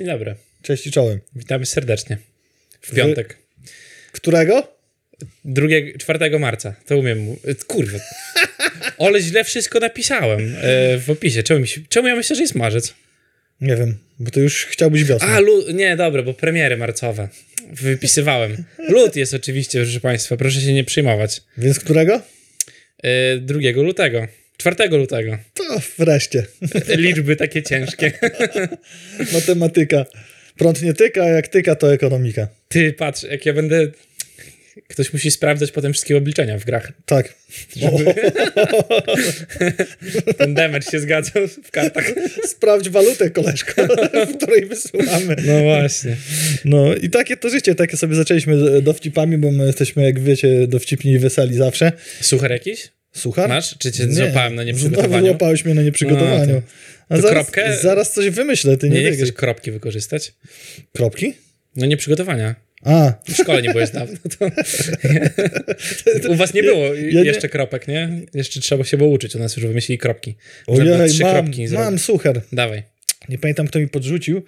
Dzień dobry. Cześć i czołem. Witamy serdecznie. W piątek. Którego? Drugie, 4 marca. To umiem. e, Kurwa. Ale źle wszystko napisałem e, w opisie. Czemu, się, czemu ja myślę, że jest marzec? Nie wiem, bo to już chciałbyś wiosnę. A, lu- nie, dobra, bo premiery marcowe. Wypisywałem. Lud jest oczywiście, proszę Państwa, proszę się nie przejmować. Więc którego? E, 2 lutego. 4 lutego. To wreszcie. Liczby takie ciężkie. Matematyka. Prąd nie tyka, a jak tyka, to ekonomika. Ty, patrz, jak ja będę... Ktoś musi sprawdzać potem wszystkie obliczenia w grach. Tak. Ten damage się zgadzał w kartach. Sprawdź walutę, koleżko, w której wysyłamy. No właśnie. No i takie to życie, takie sobie zaczęliśmy dowcipami, bo my jesteśmy, jak wiecie, dowcipni i weseli zawsze. Suchar jakiś? Słucham? Masz? Czy cię złapałem na Znowu nieprzygotowaniu? złapałeś mnie na nieprzygotowaniu. No, A to zaraz, kropkę? zaraz coś wymyślę, ty nie, Nie, nie chcesz kropki wykorzystać? Kropki? No nie przygotowania. A, W szkole nie byłeś dawno. To... U was nie było ja nie- jeszcze kropek, nie? Jeszcze trzeba się było uczyć. U nas już wymyślili kropki. Ojej, trzy mam, kropki mam sucher. Dawaj. Nie pamiętam, kto mi podrzucił,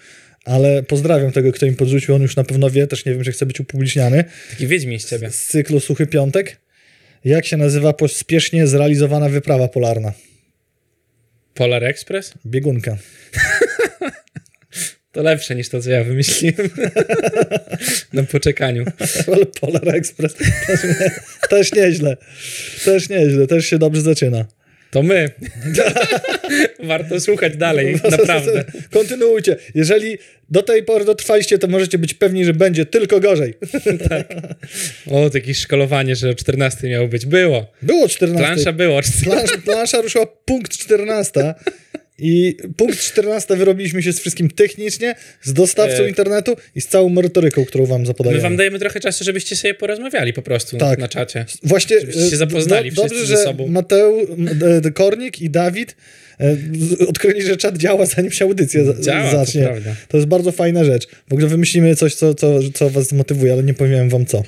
ale pozdrawiam tego, kto mi podrzucił. On już na pewno wie, też nie wiem, czy chce być upubliczniany. Taki wiedźmin z ciebie. Z cyklu Suchy Piątek. Jak się nazywa pospiesznie zrealizowana wyprawa polarna? Polar Express? Biegunka. To lepsze niż to, co ja wymyśliłem. Na poczekaniu. Ale Polar Express też, nie, też nieźle. Też nieźle, też się dobrze zaczyna. To my. Warto słuchać dalej, naprawdę. Kontynuujcie. Jeżeli do tej pory dotrwaliście, to możecie być pewni, że będzie tylko gorzej. O, to jakieś szkolowanie, że o 14 miało być. Było. Było 14. Plansza było. Plansz, plansza ruszyła punkt 14 i punkt 14 wyrobiliśmy się z wszystkim technicznie, z dostawcą E. internetu i z całą merytoryką, którą wam My zapodajemy. wam dajemy trochę czasu, żebyście sobie porozmawiali po prostu Tak. na czacie. Właśnie żebyście się e, zapoznali do, wszyscy dobrze, ze że sobą. Mateu, m, e, Kornik i Dawid e, odkryli, że czat działa, zanim się audycja Działa, to zacznie. prawda. To jest bardzo fajna rzecz. W ogóle wymyślimy coś, co, co, co was zmotywuje, ale nie powiem wam co.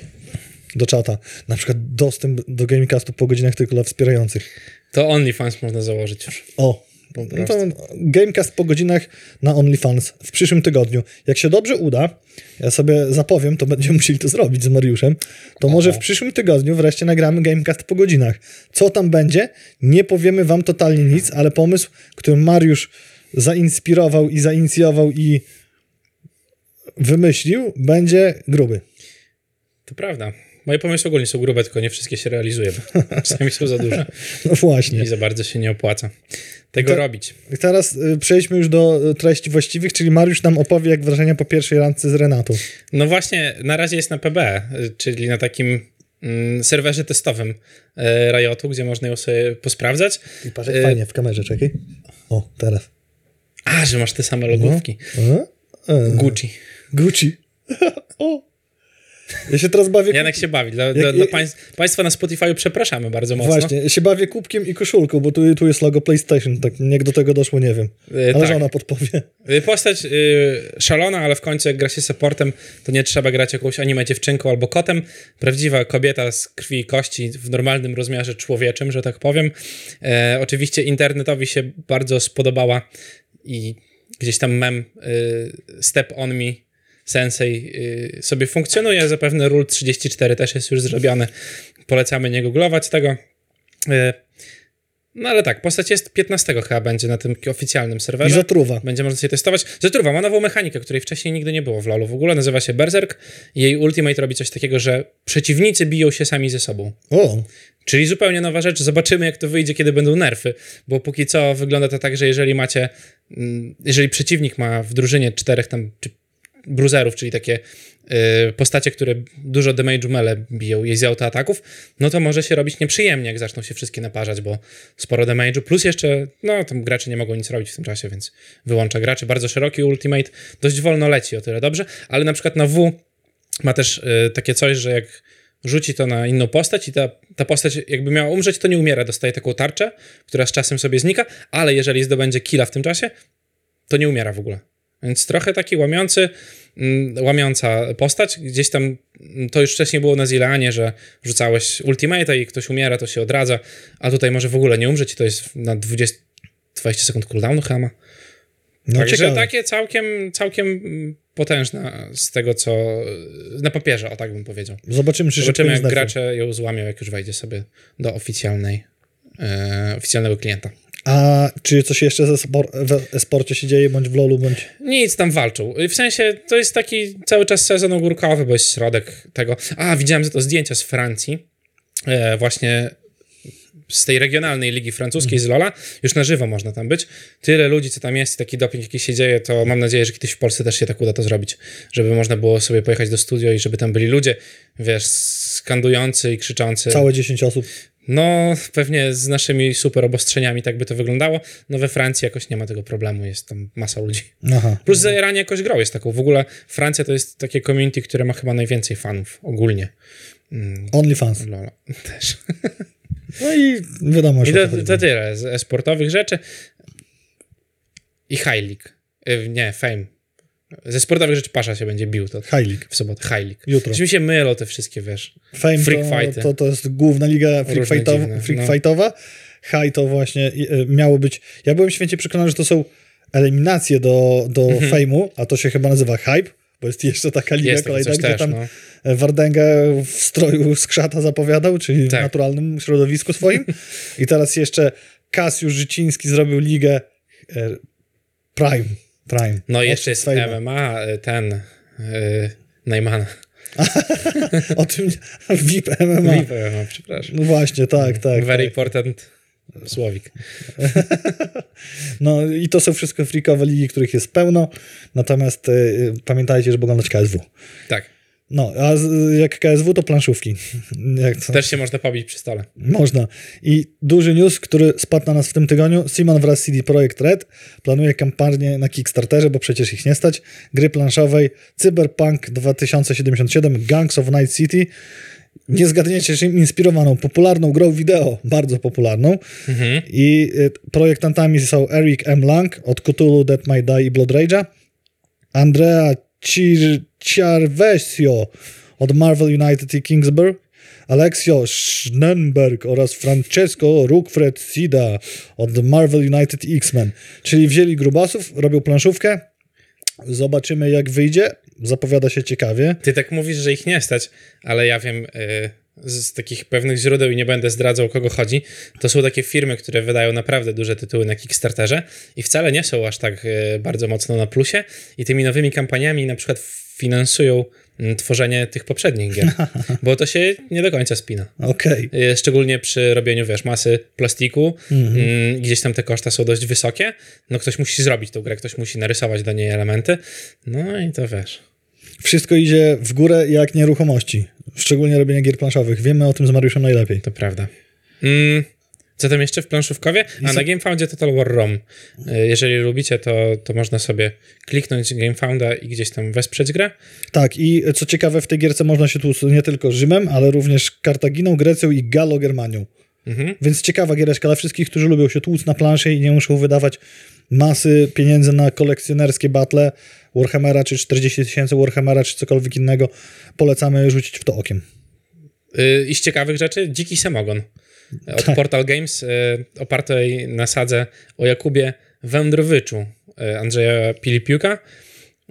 Do czata. Na przykład dostęp do Gamecastu po godzinach tylko dla wspierających. To OnlyFans można założyć już. O, no to Gamecast po godzinach na OnlyFans w przyszłym tygodniu. Jak się dobrze uda, ja sobie zapowiem, to będziemy musieli to zrobić z Mariuszem, to może w przyszłym tygodniu wreszcie nagramy Gamecast po godzinach. Co tam będzie? Nie powiemy wam totalnie nic, ale pomysł, który Mariusz zainspirował i zainicjował i wymyślił, będzie gruby. To prawda. Moje pomysły ogólnie są grube, tylko nie wszystkie się realizuje. bo Czasami są za duże No właśnie. i za bardzo się nie opłaca tego To- robić. Teraz y, przejdźmy już do y, treści właściwych, czyli Mariusz nam opowie, jak wrażenia po pierwszej randce z Renatą. No właśnie, na razie jest na PB, y, czyli na takim mm, serwerze testowym y, Riotu, gdzie można ją sobie posprawdzać. I patrz, Y, fajnie w kamerze, czekaj. O, teraz. A, że masz te same logówki. E? E, Gucci. Gucci. o. Ja się teraz bawię. Janek się bawi. Dla, dla, dla państw, państwa na Spotify przepraszamy bardzo mocno. Właśnie, ja się bawię kubkiem i koszulką, bo tu, tu jest logo PlayStation. Tak, jak do tego doszło, nie wiem. Y, Ale tak. żona podpowie. Y, Postać y, szalona, ale w końcu jak gra się supportem, to nie trzeba grać jakąś anime dziewczynką albo kotem. Prawdziwa kobieta z krwi i kości w normalnym rozmiarze człowieczym, że tak powiem. E, oczywiście internetowi się bardzo spodobała i gdzieś tam mem y, Step On Me Sensei y, sobie funkcjonuje. Zapewne Rule 34 też jest już zrobiony. Polecamy nie googlować tego. E, no ale tak, postać jest 15 chyba będzie na tym oficjalnym I serwerze. zatruwa. Będzie można sobie testować. Zatruwa ma nową mechanikę, której wcześniej nigdy nie było w LoLu. W ogóle nazywa się Berserk. Jej ultimate robi coś takiego, że przeciwnicy biją się sami ze sobą. O, Czyli zupełnie nowa rzecz. Zobaczymy, jak to wyjdzie, kiedy będą nerfy. Bo póki co wygląda to tak, że jeżeli macie. mm, Jeżeli przeciwnik ma w drużynie czterech tam czy bruzerów, czyli takie y, postacie, które dużo damage'u mele biją jej z autoataków, no to może się robić nieprzyjemnie, jak zaczną się wszystkie naparzać, bo sporo damage'u, plus jeszcze, no tam gracze nie mogą nic robić w tym czasie, więc wyłącza graczy. Bardzo szeroki ultimate, dość wolno leci o tyle dobrze, ale na przykład na W ma też y, takie coś, że jak rzuci to na inną postać i ta, ta postać jakby miała umrzeć, to nie umiera, dostaje taką tarczę, która z czasem sobie znika, ale jeżeli zdobędzie killa w tym czasie, to nie umiera w ogóle. Więc trochę taki łamiący, mm, łamiąca postać. Gdzieś tam mm, to już wcześniej było na Zileanie, że rzucałeś ultimate i ktoś umiera, to się odradza, a tutaj może w ogóle nie umrzeć i to jest na 20, 20 sekund cooldownu chyba ma. No, Także ciekawe. takie całkiem, całkiem potężne z tego, co na papierze, o tak bym powiedział. Zobaczymy, czy Zobaczymy, jak gracze ją złamią, jak już wejdzie sobie do oficjalnej, e, oficjalnego klienta. A czy coś jeszcze ze spor- w e-sporcie się dzieje, bądź w LoLu, bądź... Nic tam walczą. W sensie to jest taki cały czas sezon ogórkowy, bo jest środek tego. A, widziałem za to zdjęcia z Francji. E, właśnie z tej regionalnej ligi francuskiej, z Lola. Już na żywo można tam być. Tyle ludzi, co tam jest i taki doping, jaki się dzieje, to mam nadzieję, że kiedyś w Polsce też się tak uda to zrobić. Żeby można było sobie pojechać do studio i żeby tam byli ludzie, wiesz, skandujący i krzyczący. Całe 10 osób. No, pewnie z naszymi super obostrzeniami tak by to wyglądało. No we Francji jakoś nie ma tego problemu, jest tam masa ludzi. Aha. Plus zajaranie jakoś grą jest taką. W ogóle Francja to jest takie community, które ma chyba najwięcej fanów ogólnie. OnlyFans. Lola też. No i wiadomo, I to, to tyle z sportowych rzeczy. I High League. Y, Nie, Fame. Ze sportowych rzeczy Pasza się będzie bił to High w sobotę. High League. Jutro. Już mi się mylą te wszystkie, wiesz. Fame Freak to, fighty. to, to jest główna liga freak, dziwne, freak no. fightowa. High to właśnie y, miało być... Ja byłem święcie przekonany, że to są eliminacje do, do Mhm. Fame'u, a to się chyba nazywa Hype, bo jest jeszcze taka liga Jest kolejna, gdzie też, tam no. Wardęga w stroju z krzata zapowiadał, czyli w Tak. naturalnym środowisku swoim. I teraz jeszcze Kasiusz Życiński zrobił ligę e, Prime. Prime. No i jeszcze jest. MMA, y, ten... y, Najmana. O tym VIP MMA. VIP MMA, przepraszam. No właśnie, tak, tak. Very tak. important słowik. No i to są wszystko freakowe ligi, których jest pełno. Natomiast e, pamiętajcie, żeby oglądać KSW. Tak. No, a jak KSW, to planszówki. To? Też się można pobić przy stole. Można. I duży news, który spadł na nas w tym tygodniu. Simon wraz z CD Projekt Red planuje kampanię na Kickstarterze, bo przecież ich nie stać, gry planszowej Cyberpunk 2077 Gangs of Night City. Nie zgadniecie, czym inspirowaną popularną grą wideo, bardzo popularną. I y, projektantami są Eric M. Lang od Cthulhu, Dead My Die i Blood Rage'a, Andrea Cir- Ciarvesio od Marvel United i Kingsburg, Alexio Schnenberg oraz Francesco Ruckfred Sida od Marvel United X-Men. Czyli wzięli grubasów, robią planszówkę, zobaczymy jak wyjdzie, zapowiada się ciekawie. Ty tak mówisz, że ich nie stać, ale ja wiem y, z, z takich pewnych źródeł i nie będę zdradzał, o kogo chodzi. To są takie firmy, które wydają naprawdę duże tytuły na Kickstarterze i wcale nie są aż tak y, bardzo mocno na plusie i tymi nowymi kampaniami na przykład finansują mm, tworzenie tych poprzednich gier, bo to się nie do końca spina. Okej. Y, Szczególnie przy robieniu, wiesz, masy plastiku, mm, gdzieś tam te koszta są dość wysokie, no ktoś musi zrobić tą grę, ktoś musi narysować do niej elementy, no i to wiesz. Wszystko idzie w górę jak nieruchomości, szczególnie robienie gier planszowych. Wiemy o tym z Mariuszem najlepiej. To prawda. Mm, co tam jeszcze w planszówkowie? A na GameFoundzie Total War ROM. Y, Jeżeli lubicie, to, to można sobie kliknąć GameFounda i gdzieś tam wesprzeć grę. Tak, i co ciekawe, w tej gierce można się tłuc nie tylko Rzymem, ale również Kartaginą, Grecją i Galo-Germanią. Mhm. Więc ciekawa giereczka dla wszystkich, którzy lubią się tłuc na planszy i nie muszą wydawać masy pieniędzy na kolekcjonerskie battle Warhammera, czy 40 tysięcy Warhammera, czy cokolwiek innego. Polecamy rzucić w to okiem. Y, I z ciekawych rzeczy Dziki Samogon od Portal Games, y, opartej na sadze o Jakubie Wędrowyczu y, Andrzeja Pilipiuka.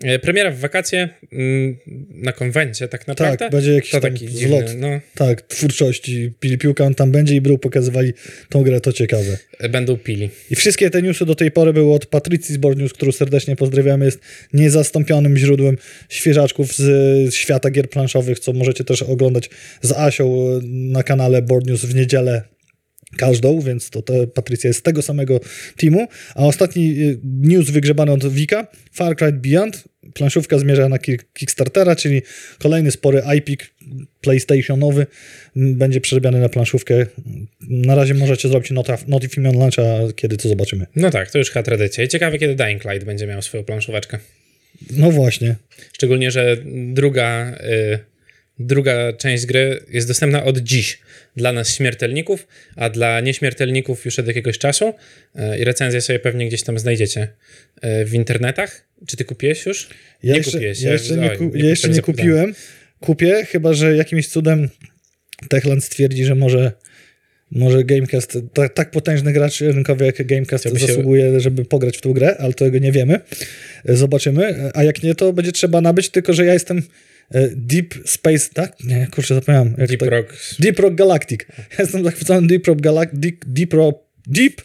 Y, Premiera w wakacje mm, na konwencie tak naprawdę. Tak, będzie jakiś to tam taki zlot. dziwny, no, Tak, twórczości Pili Piłka, on tam będzie i był pokazywali tą grę, to ciekawe. będą pili. I wszystkie te newsy do tej pory były od Patrycji z Board News, którą serdecznie pozdrawiamy. Jest niezastąpionym źródłem świeżaczków z, z świata gier planszowych, co możecie też oglądać z Asią e, na kanale Board News w niedzielę każdą, więc to, to Patrycja jest z tego samego teamu. A ostatni y, news wygrzebany od Wika, Far Cry Beyond, planszówka zmierza na ki- Kickstartera, czyli kolejny spory IP PlayStationowy będzie przerabiany na planszówkę. Na razie możecie zrobić nota- notif imion launcha, a kiedy to zobaczymy. No tak, to już chyba tradycja. I ciekawe, kiedy Dying Light będzie miał swoją planszóweczkę. No właśnie. Szczególnie, że druga, y, druga część gry jest dostępna od dziś dla nas śmiertelników, a dla nieśmiertelników już od jakiegoś czasu. Y, I recenzję sobie pewnie gdzieś tam znajdziecie y, w internetach. Czy ty kupiłeś już? Ja nie jeszcze, kupiłeś. ja jeszcze nie, ku, nie jeszcze nie kupiłem. Kupię, chyba że jakimś cudem Techland stwierdzi, że może Może Gamecast, tak, tak potężny gracz rynkowy jak Gamecast Chciałby się- zasługuje, żeby pograć w tą grę, ale tego nie wiemy. E, Zobaczymy. A jak nie, to będzie trzeba nabyć, tylko że ja jestem e, Deep Space, tak? Nie, kurczę, zapomniałem. Deep to- Rock. Deep Rock Galactic. Ja jestem zachwycony Deep Rock Galactic. Deep, Deep Rock... Deep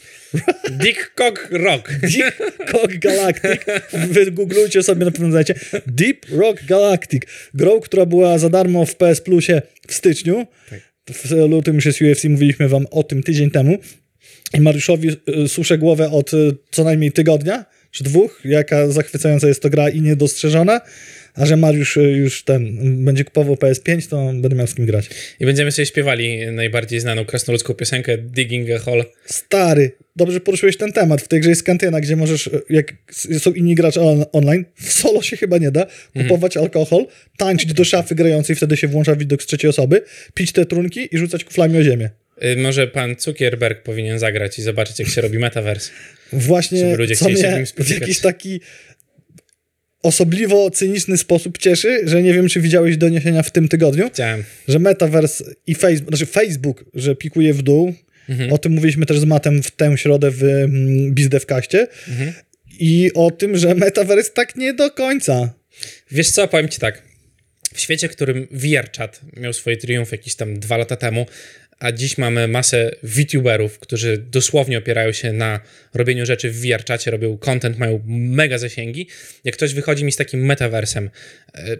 Dick Cock Rock. Deep Rock Galactic. Wygooglujcie sobie, na pewno znajdziecie. Deep Rock Galactic. Grą, która była za darmo w PS Plusie w styczniu. W lutym już jest UFC, mówiliśmy wam o tym tydzień temu. I Mariuszowi y, suszę głowę od y, co najmniej tygodnia, czy dwóch, jaka zachwycająca jest to gra i niedostrzeżona. A że Mariusz y, już ten y, będzie kupował PS5, to będę miał z kim grać. I będziemy sobie śpiewali najbardziej znaną krasnoludzką piosenkę Digging a Hole. Stary, dobrze poruszyłeś ten temat. W tej grze jest kantyna, gdzie możesz, e, jak są inni gracze on, online, w solo się chyba nie da, kupować alkohol, tańczyć do szafy grającej, wtedy się włącza widok z trzeciej osoby, pić te trunki i rzucać kuflami o ziemię. Y, Może pan Zuckerberg powinien zagrać i zobaczyć, jak się robi metaverse. Właśnie, ludzie co mnie jakiś taki osobliwo cyniczny sposób cieszy, że nie wiem, czy widziałeś doniesienia w tym tygodniu, Chciałem. że Metaverse i Facebook, znaczy Facebook, że pikuje w dół. Mhm. O tym mówiliśmy też z Matem w tę środę w mm, BizDevCaście. Mhm. I o tym, że Metaverse tak nie do końca. Wiesz co, powiem ci tak. W świecie, w którym VRChat miał swoje triumf jakieś tam dwa lata temu, a dziś mamy masę VTuberów, którzy dosłownie opierają się na robieniu rzeczy w VRChacie, robią content, mają mega zasięgi. Jak ktoś wychodzi mi z takim metaversem, e,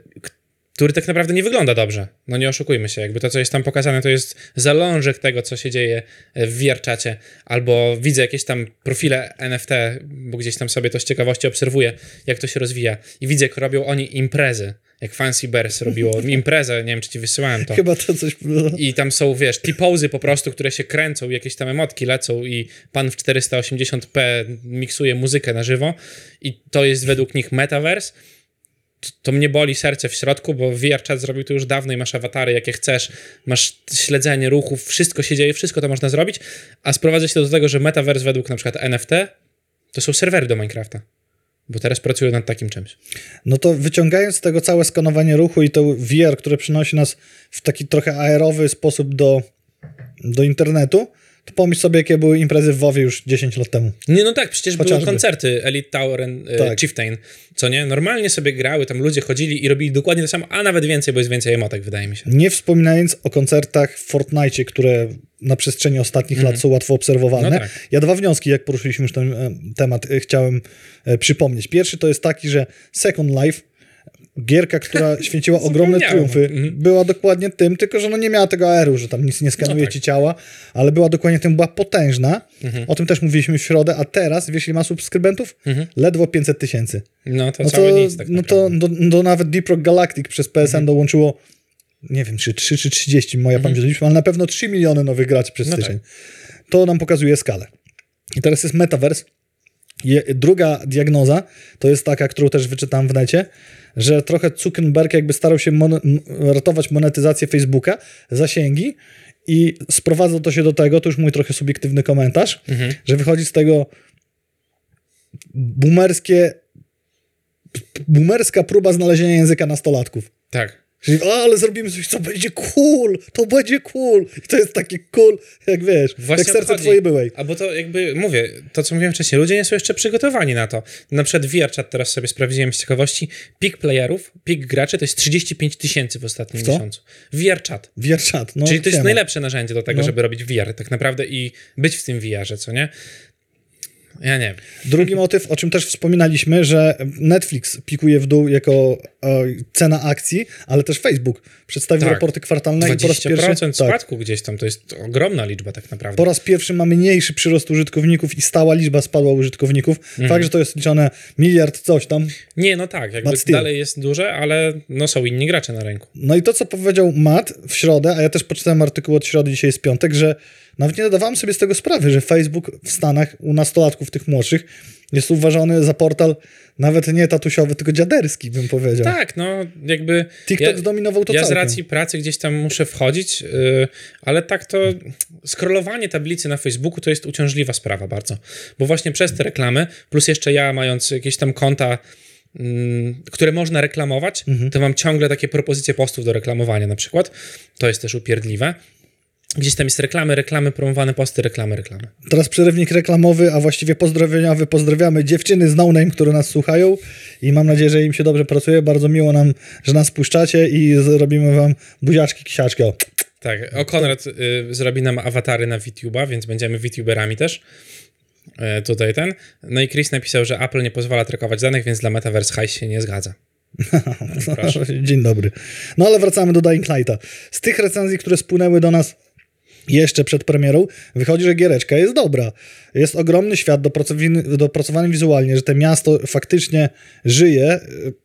który tak naprawdę nie wygląda dobrze, no nie oszukujmy się, jakby to, co jest tam pokazane, to jest zalążek tego, co się dzieje w VRChacie, albo widzę jakieś tam profile NFT, bo gdzieś tam sobie to z ciekawości obserwuję, jak to się rozwija. I widzę, jak robią oni imprezy, jak Fancy Bears robiło imprezę, nie wiem, czy ci wysyłałem to. Chyba to coś... I tam są, wiesz, T-pozy po prostu, które się kręcą, jakieś tam emotki lecą i pan w 480p miksuje muzykę na żywo i to jest według nich metaverse. To- To mnie boli serce w środku, bo VRChat zrobił to już dawno i masz awatary, jakie chcesz, masz śledzenie ruchów, wszystko się dzieje, wszystko to można zrobić, a sprowadza się to do tego, że metaverse według na przykład NFT to są serwery do Minecrafta, bo teraz pracują nad takim czymś. No to wyciągając z tego całe skanowanie ruchu i to VR, które przynosi nas w taki trochę aerowy sposób do, do internetu, pomyśl sobie, jakie były imprezy w WoWie już 10 lat temu. Nie, no tak, przecież były Chociażby. koncerty Elite Tower and, e, Tak. Chieftain, co nie? Normalnie sobie grały, tam ludzie chodzili i robili dokładnie to samo, a nawet więcej, bo jest więcej emotek, wydaje mi się. Nie wspominając o koncertach w Fortnite, które na przestrzeni ostatnich lat są łatwo obserwowalne. Mhm. No tak. Ja dwa wnioski, jak poruszyliśmy już ten e, temat, e, chciałem e, przypomnieć. Pierwszy to jest taki, że Second Life, gierka, która święciła ogromne triumfy, Mhm. była dokładnie tym, tylko że no nie miała tego AR-u, że tam nic nie skanuje No tak. ci ciała, ale była dokładnie tym, była potężna. Mhm. O tym też mówiliśmy w środę, a teraz, wiesz, ile ma subskrybentów? Ledwo 500 tysięcy. No to No całe to, nic tak no to do, do nawet Deep Rock Galactic przez PSN dołączyło, nie wiem, czy 3 czy 30, moja pamięć odliczmy, ale na pewno 3 miliony nowych graczy przez No styczeń. To nam pokazuje skalę. I teraz jest Metaverse. Druga diagnoza to jest taka, którą też wyczytałem w necie, że trochę Zuckerberg jakby starał się mon- ratować monetyzację Facebooka, zasięgi i sprowadza to się do tego, to już mój trochę subiektywny komentarz, że wychodzi z tego boomerskie boomerska próba znalezienia języka nastolatków. Tak. Czyli, o, ale zrobimy coś, co będzie cool, to będzie cool. I to jest takie cool, jak wiesz, Właśnie jak serce twojej byłej. Albo to jakby, mówię, to co mówiłem wcześniej, ludzie nie są jeszcze przygotowani na to. Na przykład VRChat teraz sobie sprawdziłem z ciekawości, pik playerów, pik graczy to jest 35 tysięcy w ostatnim W miesiącu. VRChat. VR-chat, no Czyli to jest najlepsze narzędzie do tego, No. żeby robić VR tak naprawdę i być w tym VR-ze, co nie? Ja nie wiem. Drugi motyw, o czym też wspominaliśmy, że Netflix pikuje w dół jako e, cena akcji, ale też Facebook przedstawił Tak. raporty kwartalne i po raz 20% pierwszy... Tak, spadku gdzieś tam, to jest ogromna liczba tak naprawdę. po raz pierwszy mamy mniejszy przyrost użytkowników i stała liczba spadła użytkowników. Mhm. Fakt, że to jest liczone miliard coś tam. Nie, no tak, jakby dalej jest duże, ale no są inni gracze na rynku. No i to, co powiedział Matt w środę, a ja też poczytałem artykuł od środy, dzisiaj jest piątek, że nawet nie zdawałem sobie z tego sprawy, że Facebook w Stanach u nastolatków tych młodszych jest uważany za portal nawet nie tatusiowy, tylko dziaderski, bym powiedział. Tak, no jakby... TikTok zdominował to Ja z całkiem. racji pracy gdzieś tam muszę wchodzić, yy, ale tak to scrollowanie tablicy na Facebooku to jest uciążliwa sprawa bardzo, bo właśnie przez te reklamy, plus jeszcze ja mając jakieś tam konta, mm, które można reklamować, Mhm. to mam ciągle takie propozycje postów do reklamowania na przykład, to jest też upierdliwe. Gdzieś tam jest reklamy, reklamy, promowane posty, reklamy, reklamy. Teraz przerywnik reklamowy, a właściwie pozdrowieniowy. Pozdrawiamy dziewczyny z No Name, które nas słuchają i mam nadzieję, że im się dobrze pracuje. Bardzo miło nam, że nas puszczacie i zrobimy wam buziaczki, kisiaczki. O. Tak, o Konrad y, zrobi nam awatary na VTube'a, więc będziemy VTuberami też. Y, tutaj ten. No i Chris napisał, że Apple nie pozwala trakować danych, więc dla Metaverse High się nie zgadza. Proszę. Dzień dobry. No ale wracamy do Dying Lighta. Z tych recenzji, które spłynęły do nas jeszcze przed premierą, wychodzi, że giereczka jest dobra. Jest ogromny świat dopracowany, wizualnie, że to miasto faktycznie żyje.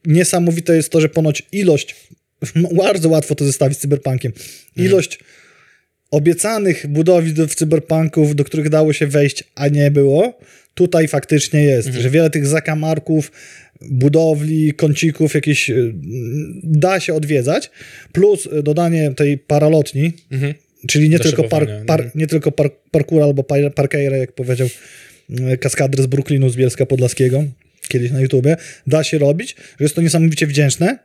Niesamowite jest to, że ponoć ilość, bardzo łatwo to zestawić z cyberpunkiem, ilość obiecanych budowli cyberpunków, do których dało się wejść, a nie było, tutaj faktycznie jest, że wiele tych zakamarków, budowli, kącików jakieś y, da się odwiedzać, plus dodanie tej paralotni, czyli nie tylko, par, par, nie tylko par, parkour albo par, parkeira, jak powiedział y, kaskader z Brooklynu z Bielska Podlaskiego kiedyś na YouTubie, da się robić, że jest to niesamowicie wdzięczne.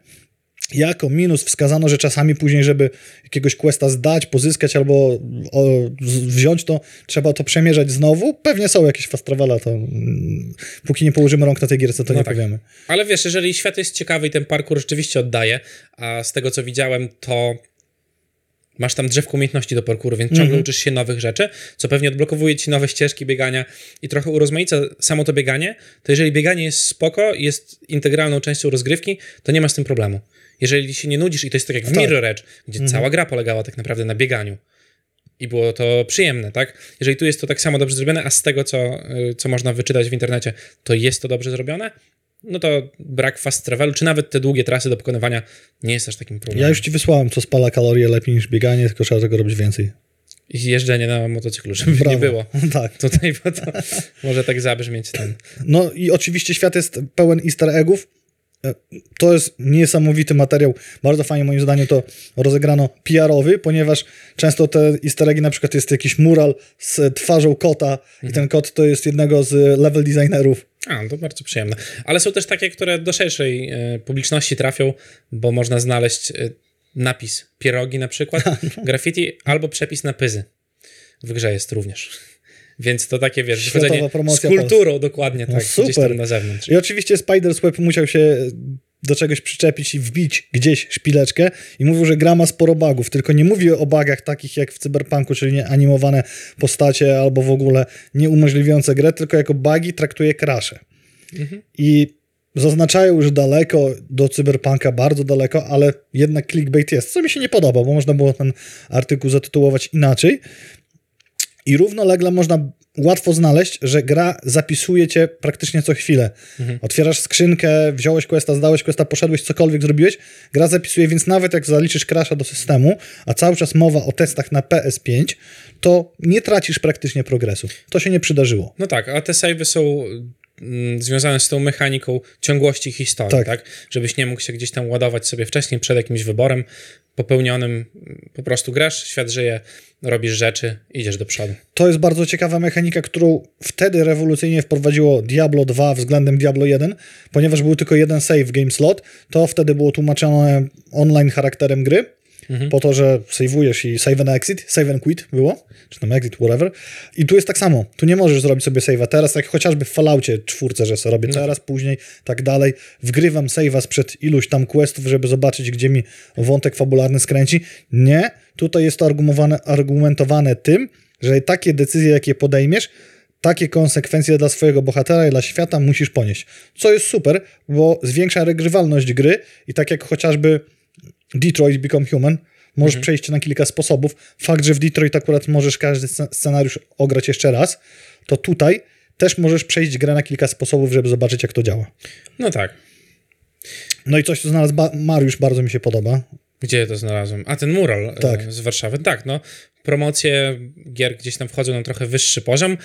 Jako minus wskazano, że czasami później, żeby jakiegoś questa zdać, pozyskać albo o, wziąć, to trzeba to przemierzać znowu. Pewnie są jakieś fast travela, to mm, póki nie położymy rąk na tej gierce, to No nie tak. powiemy. Ale wiesz, jeżeli świat jest ciekawy i ten parkour rzeczywiście oddaje, a z tego co widziałem, to masz tam drzewko umiejętności do parkouru, więc ciągle Mhm. uczysz się nowych rzeczy, co pewnie odblokowuje ci nowe ścieżki biegania i trochę urozmaica samo to bieganie, to jeżeli bieganie jest spoko, jest integralną częścią rozgrywki, to nie ma z tym problemu. Jeżeli się nie nudzisz, i to jest tak jak w Tak. Mirror Edge, gdzie Mhm. cała gra polegała tak naprawdę na bieganiu, i było to przyjemne, tak? Jeżeli tu jest to tak samo dobrze zrobione, a z tego, co, y, co można wyczytać w internecie, to jest to dobrze zrobione, no to brak fast travelu, czy nawet te długie trasy do pokonywania nie jest aż takim problemem. Ja już ci wysłałem, co spala kalorie lepiej niż bieganie, tylko trzeba tego robić więcej. I jeżdżenie na motocyklu, żeby Brawo. nie było. tak. Tutaj, bo to może tak zabrzmieć ten. No i oczywiście świat jest pełen easter eggów. E, To jest niesamowity materiał. Bardzo fajnie moim zdaniem to rozegrano PR-owy, ponieważ często te easter eggi, na przykład jest jakiś mural z twarzą kota i ten kot to jest jednego z level designerów. A, no to bardzo przyjemne. Ale są też takie, które do szerszej e, publiczności trafią, bo można znaleźć e, napis pierogi na przykład, graffiti, albo przepis na pyzy. W grze jest również. Więc to takie, wiesz, Światowa wychodzenie z kulturą dokładnie, No tak, gdzieś super. tam na zewnątrz. I oczywiście Spider's Web musiał się do czegoś przyczepić i wbić gdzieś szpileczkę i mówił, że gra ma sporo bugów, tylko nie mówi o bugach takich jak w Cyberpunku, czyli nieanimowane postacie albo w ogóle nieumożliwiające grę, tylko jako bugi traktuje crashe. I zaznaczają już daleko do Cyberpunka, bardzo daleko, ale jednak clickbait jest, co mi się nie podoba, bo można było ten artykuł zatytułować inaczej. I równolegle można łatwo znaleźć, że gra zapisuje cię praktycznie co chwilę. Otwierasz skrzynkę, wziąłeś questa, zdałeś questa, poszedłeś, cokolwiek zrobiłeś, gra zapisuje, więc nawet jak zaliczysz crasha do systemu, a cały czas mowa o testach na PS5, to nie tracisz praktycznie progresu. To się nie przydarzyło. No tak, a te savey są związane z tą mechaniką ciągłości historii, Tak. tak. Żebyś nie mógł się gdzieś tam ładować sobie wcześniej przed jakimś wyborem popełnionym. Po prostu grasz, świat żyje, robisz rzeczy, idziesz do przodu. To jest bardzo ciekawa mechanika, którą wtedy rewolucyjnie wprowadziło Diablo 2 względem Diablo 1, ponieważ był tylko jeden save game slot, to wtedy było tłumaczone online charakterem gry, po to, że saveujesz i save and exit, save and quit było, czy tam exit, whatever. I tu jest tak samo, tu nie możesz zrobić sobie save'a teraz, tak chociażby w Falloutie czwórce, że sobie robię teraz, później, tak dalej. Wgrywam save'a sprzed iluś tam questów, żeby zobaczyć, gdzie mi wątek fabularny skręci. Nie, tutaj jest to argumentowane, argumentowane tym, że takie decyzje, jakie podejmiesz, takie konsekwencje dla swojego bohatera i dla świata musisz ponieść. Co jest super, bo zwiększa regrywalność gry i tak jak chociażby Detroit Become Human, możesz przejść na kilka sposobów. Fakt, że w Detroit akurat możesz każdy sce- scenariusz ograć jeszcze raz, to tutaj też możesz przejść grę na kilka sposobów, żeby zobaczyć, jak to działa. No tak. No i coś, co znalazł ba- Mariusz, bardzo mi się podoba. Gdzie to znalazłem? A, ten mural Tak. e, z Warszawy. Tak, no. Promocje gier gdzieś tam wchodzą na trochę wyższy poziom.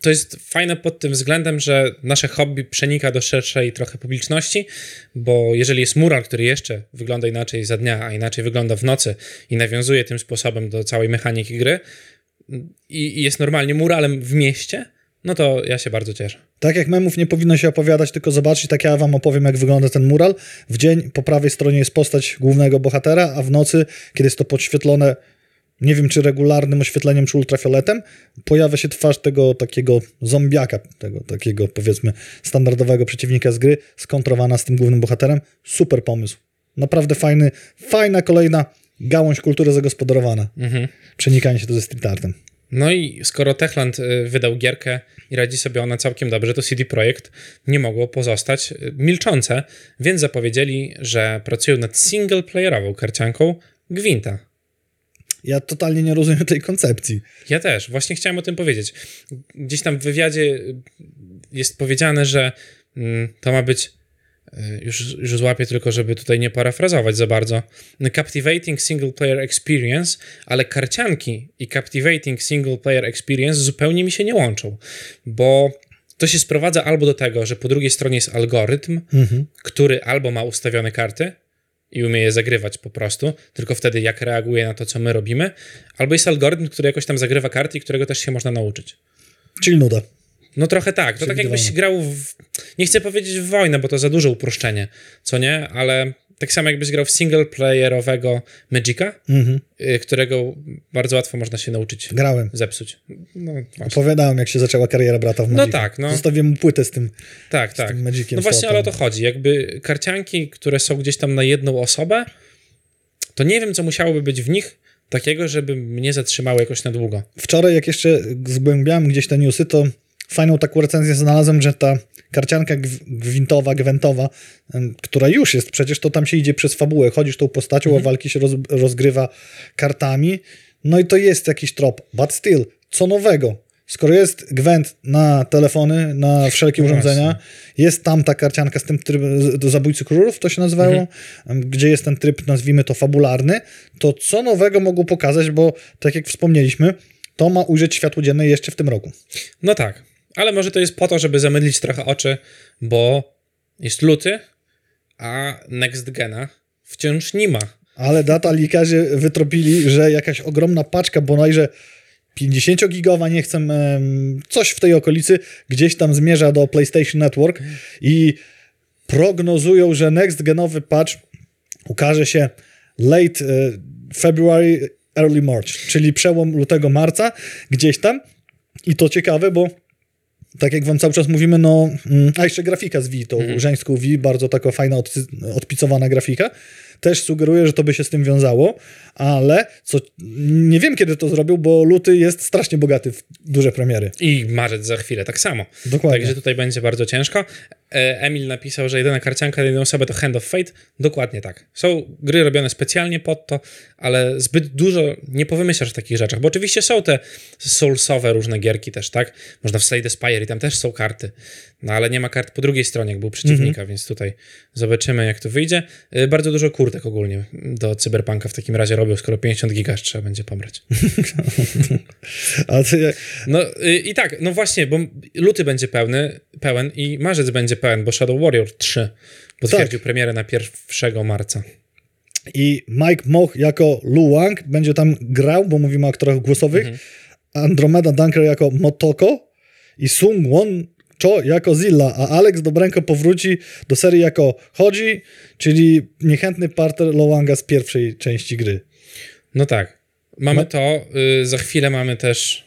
To jest fajne pod tym względem, że nasze hobby przenika do szerszej trochę publiczności, bo jeżeli jest mural, który jeszcze wygląda inaczej za dnia, a inaczej wygląda w nocy i nawiązuje tym sposobem do całej mechaniki gry i, i jest normalnie muralem w mieście, no to ja się bardzo cieszę. Tak jak memów nie powinno się opowiadać, tylko zobaczyć, tak ja wam opowiem, jak wygląda ten mural. W dzień po prawej stronie jest postać głównego bohatera, a w nocy, kiedy jest to podświetlone nie wiem czy regularnym oświetleniem, czy ultrafioletem, pojawia się twarz tego takiego zombiaka, tego takiego powiedzmy standardowego przeciwnika z gry, skontrowana z tym głównym bohaterem. Super pomysł. Naprawdę fajny, fajna kolejna gałąź kultury zagospodarowana. Mhm. Przenikanie się to ze street artem. No i skoro Techland y, wydał gierkę i radzi sobie ona całkiem dobrze, to CD Projekt nie mogło pozostać y, milczące, więc zapowiedzieli, że pracują nad single-playerową karcianką Gwinta. Ja totalnie nie rozumiem tej koncepcji. Ja też, właśnie chciałem o tym powiedzieć. Gdzieś tam w wywiadzie y, jest powiedziane, że mm, to ma być, y, już, już złapię tylko, żeby tutaj nie parafrazować za bardzo, captivating single player experience, ale karcianki i captivating single player experience zupełnie mi się nie łączą, bo to się sprowadza albo do tego, że po drugiej stronie jest algorytm, który albo ma ustawione karty, i umie je zagrywać po prostu, tylko wtedy jak reaguje na to, co my robimy, albo jest algorytm, który jakoś tam zagrywa karty i którego też się można nauczyć. Czyli nuda. No trochę tak. To tak jakbyś grał w... Nie chcę powiedzieć w wojnę, bo to za duże uproszczenie, co nie? Ale tak samo jakbyś grał w single-playerowego Magica, Mhm. y, którego bardzo łatwo można się nauczyć Grałem. zepsuć. No właśnie. Opowiadałem, jak się zaczęła kariera brata w No Magicu. tak, no. Zostawiłem mu płytę z tym. Tak, tak. tym Magiciem No właśnie, ale o to chodzi. Jakby karcianki, które są gdzieś tam na jedną osobę, to nie wiem, co musiałoby być w nich takiego, żeby mnie zatrzymało jakoś na długo. Wczoraj, jak jeszcze zgłębiałem gdzieś te newsy, to fajną taką recenzję znalazłem, że ta karcianka gw- gwintowa, gwentowa, która już jest, przecież to tam się idzie przez fabułę, chodzisz tą postacią, a walki się roz, rozgrywa kartami, no i to jest jakiś trop, but still, co nowego? Skoro jest gwent na telefony, na wszelkie No urządzenia, jest tam ta karcianka z tym trybem, do zabójcy królów to się nazywało, em, gdzie jest ten tryb, nazwijmy to fabularny, to co nowego mogą pokazać, bo tak jak wspomnieliśmy, to ma ujrzeć światło dzienne jeszcze w tym roku. No tak, ale może to jest po to, żeby zamydlić trochę oczy, bo jest luty, a Next Gena wciąż nie ma. Ale data likarze wytropili, że jakaś ogromna paczka, bodajże 50-gigowa, nie chcę, coś w tej okolicy, gdzieś tam zmierza do PlayStation Network i prognozują, że next genowy patch ukaże się late e, February, early March, czyli przełom lutego, marca, gdzieś tam. I to ciekawe, bo tak jak wam cały czas mówimy, no, mm, a jeszcze grafika z Wii, tą żeńską Wii, bardzo taka fajna, od, odpicowana grafika, też sugeruje, że to by się z tym wiązało, ale co, nie wiem kiedy to zrobił, bo luty jest strasznie bogaty w duże premiery. I marzec za chwilę, tak samo. Dokładnie. Także tutaj będzie bardzo ciężko. E, Emil napisał, że jedyna karcianka na jedną osobę to Hand of Fate. Dokładnie tak. Są gry robione specjalnie pod to, ale zbyt dużo nie powymyślasz w takich rzeczach, bo oczywiście są te soulsowe różne gierki też, tak? Można w Slade Spire i tam też są karty, no ale nie ma kart po drugiej stronie, jak był przeciwnika, więc tutaj zobaczymy, jak to wyjdzie. E, Bardzo dużo kurtek ogólnie do Cyberpunka w takim razie robią, skoro 50 giga trzeba będzie pobrać. A to jak, No y, i tak, no właśnie, bo luty będzie pełny, pełen i marzec będzie pełen, bo Shadow Warrior 3 potwierdził premierę na 1 marca. I Mike Moch jako Lu Wang będzie tam grał, bo mówimy o aktorach głosowych. Andromeda Dunker jako Motoko i Sung Won Cho jako Zilla, a Alex Dobrenko powróci do serii jako Hodzi, czyli niechętny partner Lowanga z pierwszej części gry. No tak. Mamy to, y, za chwilę mamy też.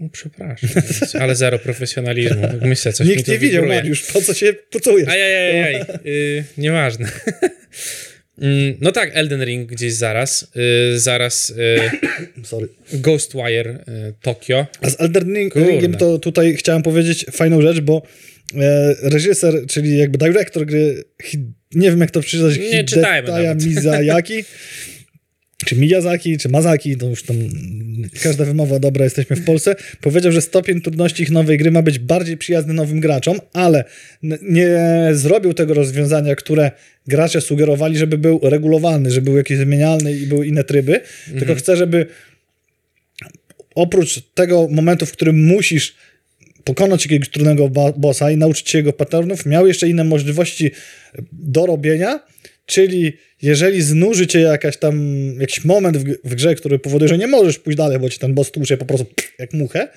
O, przepraszam, ale zero profesjonalizmu. Tak Myślę, coś Nikt nie widział. Mariusz, po co się pucujesz? Ajajajaj, y, nieważne. Mm, no tak, Elden Ring gdzieś zaraz. Y, zaraz y, Sorry. Ghostwire y, Tokio. A z Elden Ring-. Ringiem to tutaj chciałem powiedzieć fajną rzecz, bo e, reżyser, czyli jakby dyrektor gry, hi, nie wiem jak to przeczytać, Nie Hidetaya. Mizayaki, czy Miyazaki, czy Mazaki, to już tam każda wymowa dobra, jesteśmy w Polsce, powiedział, że stopień trudności ich nowej gry ma być bardziej przyjazny nowym graczom, ale nie zrobił tego rozwiązania, które gracze sugerowali, żeby był regulowany, żeby był jakiś zmienialny i były inne tryby, tylko chce, żeby oprócz tego momentu, w którym musisz pokonać jakiegoś trudnego bossa i nauczyć się jego patternów, miał jeszcze inne możliwości do robienia, czyli jeżeli znuży cię jakaś tam, jakiś moment w, w grze, który powoduje, że nie możesz pójść dalej, bo ci ten boss tłucze po prostu jak muchę,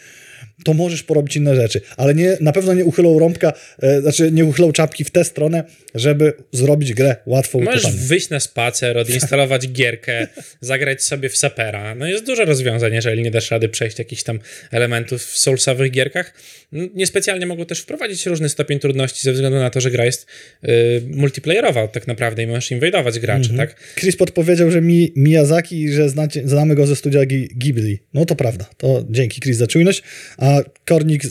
to możesz porobić inne rzeczy, ale nie, na pewno nie uchylą rąbka, e, znaczy nie uchylą czapki w tę stronę, żeby zrobić grę łatwą Możesz wyjść na spacer, odinstalować gierkę, zagrać sobie w sapera. No jest dużo rozwiązań, jeżeli nie dasz rady przejść jakichś tam elementów w soulsowych gierkach. Niespecjalnie mogą też wprowadzić różny stopień trudności ze względu na to, że gra jest y, multiplayerowa tak naprawdę i możesz inwadować graczy, Mhm. tak? Chris podpowiedział, że mi Miyazaki, że znacie, znamy go ze studia Ghibli. No to prawda, to dzięki Chris za czujność, a Kornik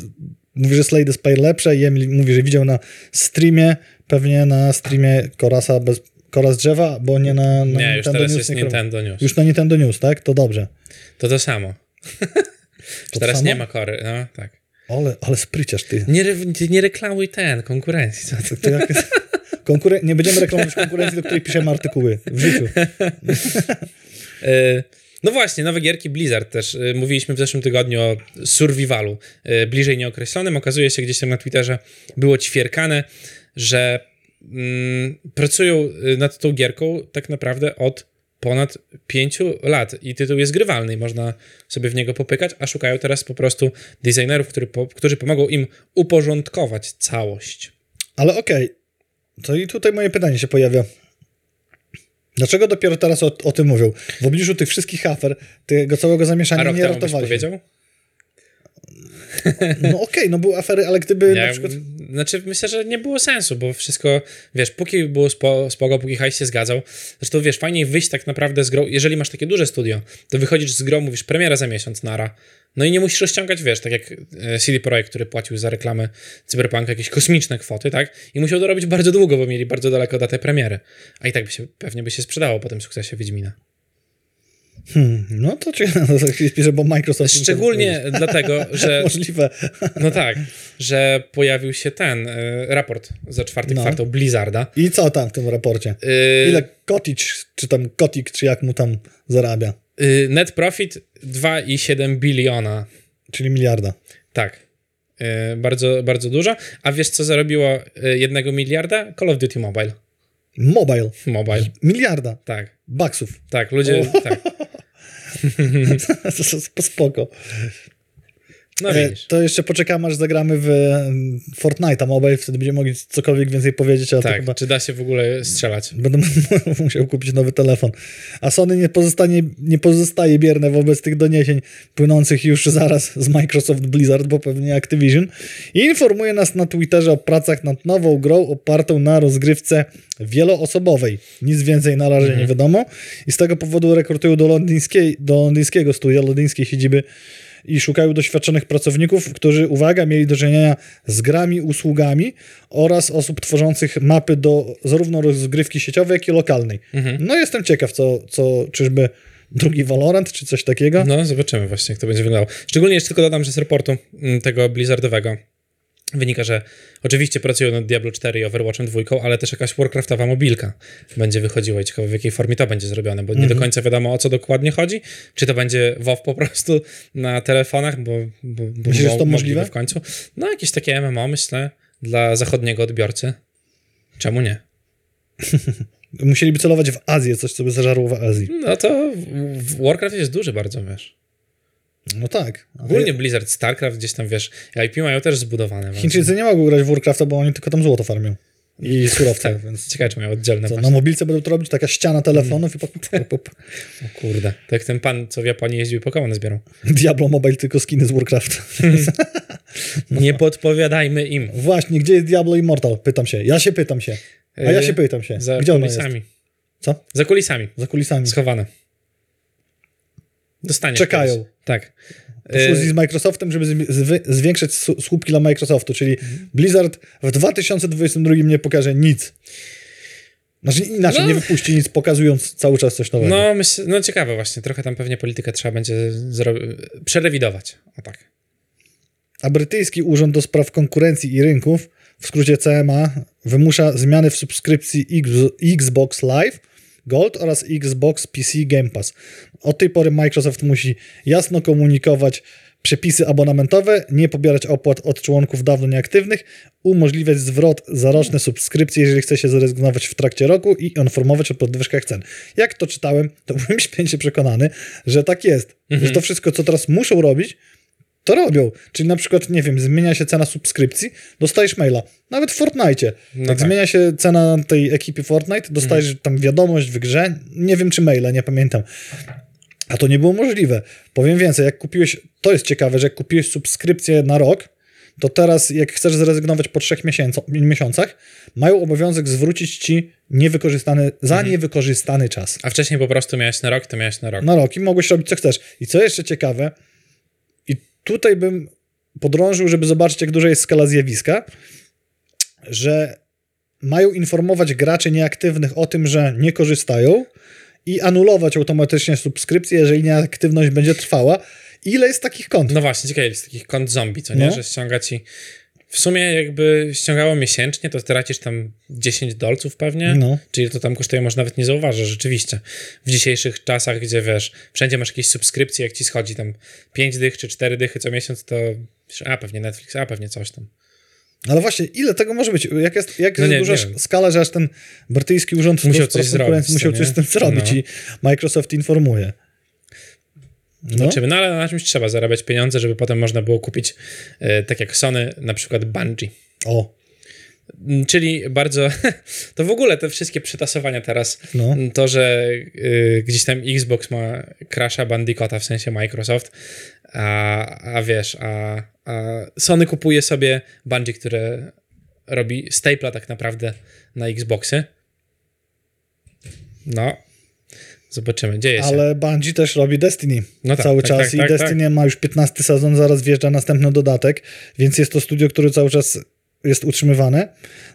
mówi, że the Spire lepsze i Emil mówi, że widział na streamie, pewnie na streamie Korasa bez Koras drzewa, bo nie na, na Nie, już Nintendo teraz News. jest nie. Nintendo News. Już na Nintendo News, tak? To dobrze. To to samo. To teraz samo? nie ma kory, no tak. Ale, ale spryciarz ty. Nie, re, nie reklamuj ten, konkurencji. Co ty? to jak jest... Konkuren... Nie będziemy reklamować konkurencji, do której piszemy artykuły w życiu. E, No właśnie, nowe gierki Blizzard też. E, Mówiliśmy w zeszłym tygodniu o survivalu e, bliżej nieokreślonym. Okazuje się gdzieś tam na Twitterze było ćwierkane, że mm, pracują e, nad tą gierką tak naprawdę od ponad pięciu lat i tytuł jest grywalny i można sobie w niego popykać, a szukają teraz po prostu designerów, który, po, którzy pomogą im uporządkować całość. Ale okej, to i tutaj moje pytanie się pojawia. Dlaczego dopiero teraz o, o tym mówią? W obliczu tych wszystkich afer, tego całego A zamieszania rok nie ratowali. powiedział? No okej, no były afery, ale gdyby Nie, na przykład... Znaczy, myślę, że nie było sensu, bo wszystko, wiesz, póki było spo, spoko, póki hajs się zgadzał, zresztą, wiesz, fajniej wyjść tak naprawdę z grą, jeżeli masz takie duże studio, to wychodzisz z grą, mówisz premiera za miesiąc, nara, no i nie musisz rozciągać, wiesz, tak jak e, CD Projekt, który płacił za reklamę Cyberpunka jakieś kosmiczne kwoty, tak, i musiał to robić bardzo długo, bo mieli bardzo daleko datę premiery, a i tak by się, pewnie by się sprzedało po tym sukcesie Wiedźmina. Hmm, no to ciekawe, no, to się pisze, bo Microsoft... Szczególnie dlatego, że Możliwe. No tak, że pojawił się ten y, raport za czwarty No. kwartał Blizzarda. I co tam w tym raporcie? Y, Ile Kotic, czy tam Kotik, czy jak mu tam zarabia? y, net profit 2,7 biliona. Czyli miliarda. Tak. Bardzo, bardzo dużo. A wiesz, co zarobiło jednego miliarda? Call of Duty Mobile. Mobile. Mobile. Miliarda Tak, baksów. tak, ludzie. Tak. to spoko. No E, widzisz. To jeszcze poczekamy, aż zagramy w mm, Fortnite'a Mobile, wtedy będziemy mogli cokolwiek więcej powiedzieć, Tak, chyba czy da się w ogóle strzelać? będę musiał kupić nowy telefon. A Sony nie, pozostanie, nie pozostaje bierne wobec tych doniesień płynących już zaraz z Microsoft Blizzard, bo pewnie Activision, i informuje nas na Twitterze o pracach nad nową grą opartą na rozgrywce wieloosobowej. Nic więcej na razie nie wiadomo i z tego powodu rekrutują do, londyńskiej, do londyńskiego studia, londyńskiej siedziby i szukają doświadczonych pracowników, którzy, uwaga, mieli do czynienia z grami, usługami oraz osób tworzących mapy do zarówno rozgrywki sieciowej, jak i lokalnej. No jestem ciekaw, co, co czyżby drugi Valorant, czy coś takiego. No, zobaczymy właśnie, jak to będzie wyglądało. Szczególnie jeszcze tylko dodam, że z raportu mm, tego Blizzardowego wynika, że oczywiście pracują nad Diablo 4 i Overwatchem 2, ale też jakaś Warcraftowa mobilka będzie wychodziła i ciekawe w jakiej formie to będzie zrobione, bo nie Mhm. do końca wiadomo o co dokładnie chodzi. Czy to będzie WoW po prostu na telefonach, bo, bo, bo Myślisz, to mo- możliwe? w końcu. No jakieś takie MMO myślę dla zachodniego odbiorcy. Czemu nie? Musieliby celować w Azję, coś, co by zażarło w Azji. No to Warcraft jest duży bardzo, wiesz. No tak. Ogólnie Blizzard, StarCraft gdzieś tam, wiesz, IP mają też zbudowane. Chińczycy nie mogą grać w Warcrafta, bo oni tylko tam złoto farmią. I surowce, Tak, więc... Ciekawe, czy mają oddzielne Co, na mobilce będą to robić taka ściana telefonów i pop, pop. O kurde, tak jak ten pan, co w Japonii jeździł i Pokémon zbierał. Diablo Mobile tylko skiny z Warcrafta. Nie podpowiadajmy im. Właśnie, gdzie jest Diablo Immortal? Pytam się. Ja się pytam się. A ja Yy, się pytam się. Za Gdzie ono jest? kulisami. Co? Za kulisami. Za kulisami. Schowane. Dostaniesz. Czekają. kiedyś. Tak. Po fuzji Yy, z Microsoftem, żeby zwi- zwy- zwiększyć su- słupki dla Microsoftu, czyli Blizzard w 2022 nie pokaże nic. Znaczy inaczej, No. nie wypuści nic, pokazując cały czas coś nowego. no, myśl, no ciekawe właśnie. Trochę tam pewnie politykę trzeba będzie przerewidować. O tak. A brytyjski Urząd do Spraw Konkurencji i Rynków, w skrócie CMA, wymusza zmiany w subskrypcji Xbox Live Gold oraz Xbox PC Game Pass. Od tej pory Microsoft musi jasno komunikować przepisy abonamentowe, nie pobierać opłat od członków dawno nieaktywnych, umożliwiać zwrot za roczne subskrypcje, jeżeli chce się zrezygnować w trakcie roku i informować o podwyżkach cen. Jak to czytałem, to byłem święcie przekonany, że tak jest. Że to wszystko, co teraz muszą robić, to robią. Czyli na przykład, nie wiem, zmienia się cena subskrypcji, dostajesz maila. Nawet w Fortnite. No jak tak. zmienia się cena tej ekipy Fortnite, dostajesz Mhm. tam wiadomość w grze. Nie wiem, czy maila, nie pamiętam. A to nie było możliwe. Powiem więcej, jak kupiłeś, to jest ciekawe, że jak kupiłeś subskrypcję na rok, to teraz jak chcesz zrezygnować po trzech miesiącach, mają obowiązek zwrócić ci niewykorzystany, za Mhm. niewykorzystany czas. A wcześniej po prostu miałeś na rok, to miałeś na rok. Na rok i mogłeś robić co chcesz. I co jeszcze ciekawe, tutaj bym podrążył, żeby zobaczyć, jak duża jest skala zjawiska, że mają informować graczy nieaktywnych o tym, że nie korzystają i anulować automatycznie subskrypcję, jeżeli nieaktywność będzie trwała. Ile jest takich kont? No właśnie, ciekawe jest takich kont zombie, co nie? No. Że ściąga ci... W sumie jakby ściągało miesięcznie, to tracisz tam 10 dolców pewnie, No. czyli to tam kosztuje, może nawet nie zauważysz, rzeczywiście. W dzisiejszych czasach, gdzie wiesz, wszędzie masz jakieś subskrypcje, jak ci schodzi tam 5 dych czy 4 dychy co miesiąc, to a pewnie Netflix, a pewnie coś tam. Ale właśnie, ile tego może być? Jak jest, jak No jest nie, duża nie skala, że aż ten brytyjski urząd Musiał coś zrobić, musiał co coś z tym zrobić No. i Microsoft informuje. No. Zobaczymy, no ale na czymś trzeba zarabiać pieniądze, żeby potem można było kupić, e, tak jak Sony, na przykład Bungie. O, Mm, Czyli bardzo. To w ogóle te wszystkie przetasowania teraz. No. mm, To, że y, gdzieś tam Xbox ma Crasha Bandicoota, w sensie Microsoft, a, a wiesz, a, a Sony kupuje sobie Bungie, które robi stapla tak naprawdę na Xboxy. No. Zobaczymy, dzieje się. ale Bungie też robi Destiny No tak, cały tak, czas tak, i tak, Destiny ma już 15 sezon, zaraz wjeżdża następny dodatek, więc jest to studio, które cały czas jest utrzymywane.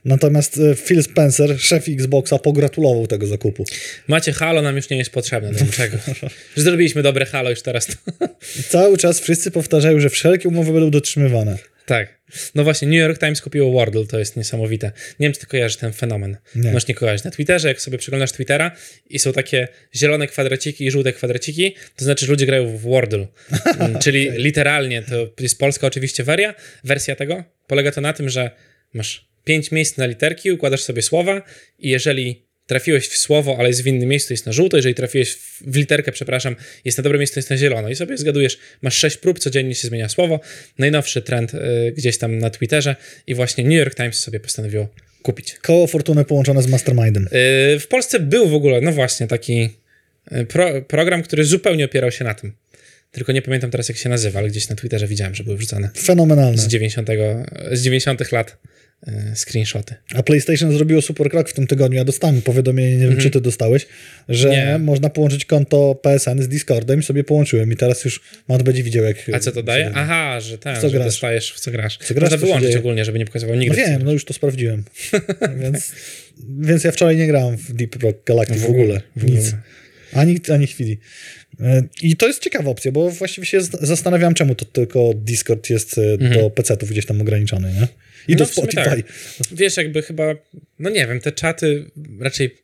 Natomiast e, Phil Spencer, szef Xboxa, pogratulował tego zakupu. Macie Halo, nam już nie jest potrzebne do niczego. Że zrobiliśmy dobre Halo już teraz. To... Cały czas wszyscy powtarzają, że wszelkie umowy będą dotrzymywane. Tak. No właśnie, New York Times kupiło Wordle, to jest niesamowite. Nie wiem, czy ty kojarzysz ten fenomen. Nie. Możesz nie kojarzyć. Na Twitterze, jak sobie przeglądasz Twittera i są takie zielone kwadraciki i żółte kwadraciki, to znaczy, że ludzie grają w Wordle. Mm, Czyli literalnie, to jest polska oczywiście weria, wersja tego. Polega to na tym, że masz pięć miejsc na literki, układasz sobie słowa i jeżeli trafiłeś w słowo, ale jest w innym miejscu, jest na żółto, jeżeli trafiłeś w, w literkę, przepraszam, jest na dobre miejscu, jest na zielono i sobie zgadujesz, masz sześć prób, codziennie się zmienia słowo. Najnowszy trend y, gdzieś tam na Twitterze i właśnie New York Times sobie postanowiło kupić. Koło fortuny połączone z Mastermindem. Y, w Polsce był w ogóle, no właśnie, taki y, pro, program, który zupełnie opierał się na tym. Tylko nie pamiętam teraz, jak się nazywa, ale gdzieś na Twitterze widziałem, że były wrzucane Fenomenalne. z 90, z 90 lat y, screenshoty. A PlayStation zrobiło super krok w tym tygodniu. Ja dostałem powiadomienie, nie wiem, czy ty dostałeś, że Mhm. Nie. można połączyć konto PSN z Discordem i sobie połączyłem. I teraz już Matt będzie widział, jak... A co to daje? Aha, że W co że grasz? dostajesz, w co grasz. co grasz, Można wyłączyć ogólnie, żeby nie pokazywał No nigdy. wiem, no już to sprawdziłem. więc, więc ja wczoraj nie grałem w Deep Rock Galactic w, W ogóle, ogóle. w ogóle. Nic. Ani, ani chwili. E, I to jest ciekawa opcja, bo właściwie się zastanawiam, czemu to tylko Discord jest e, do PC-ów gdzieś tam ograniczony, nie? I Mhm. No do Spotify. Wiesz, jakby chyba, no nie wiem, te czaty raczej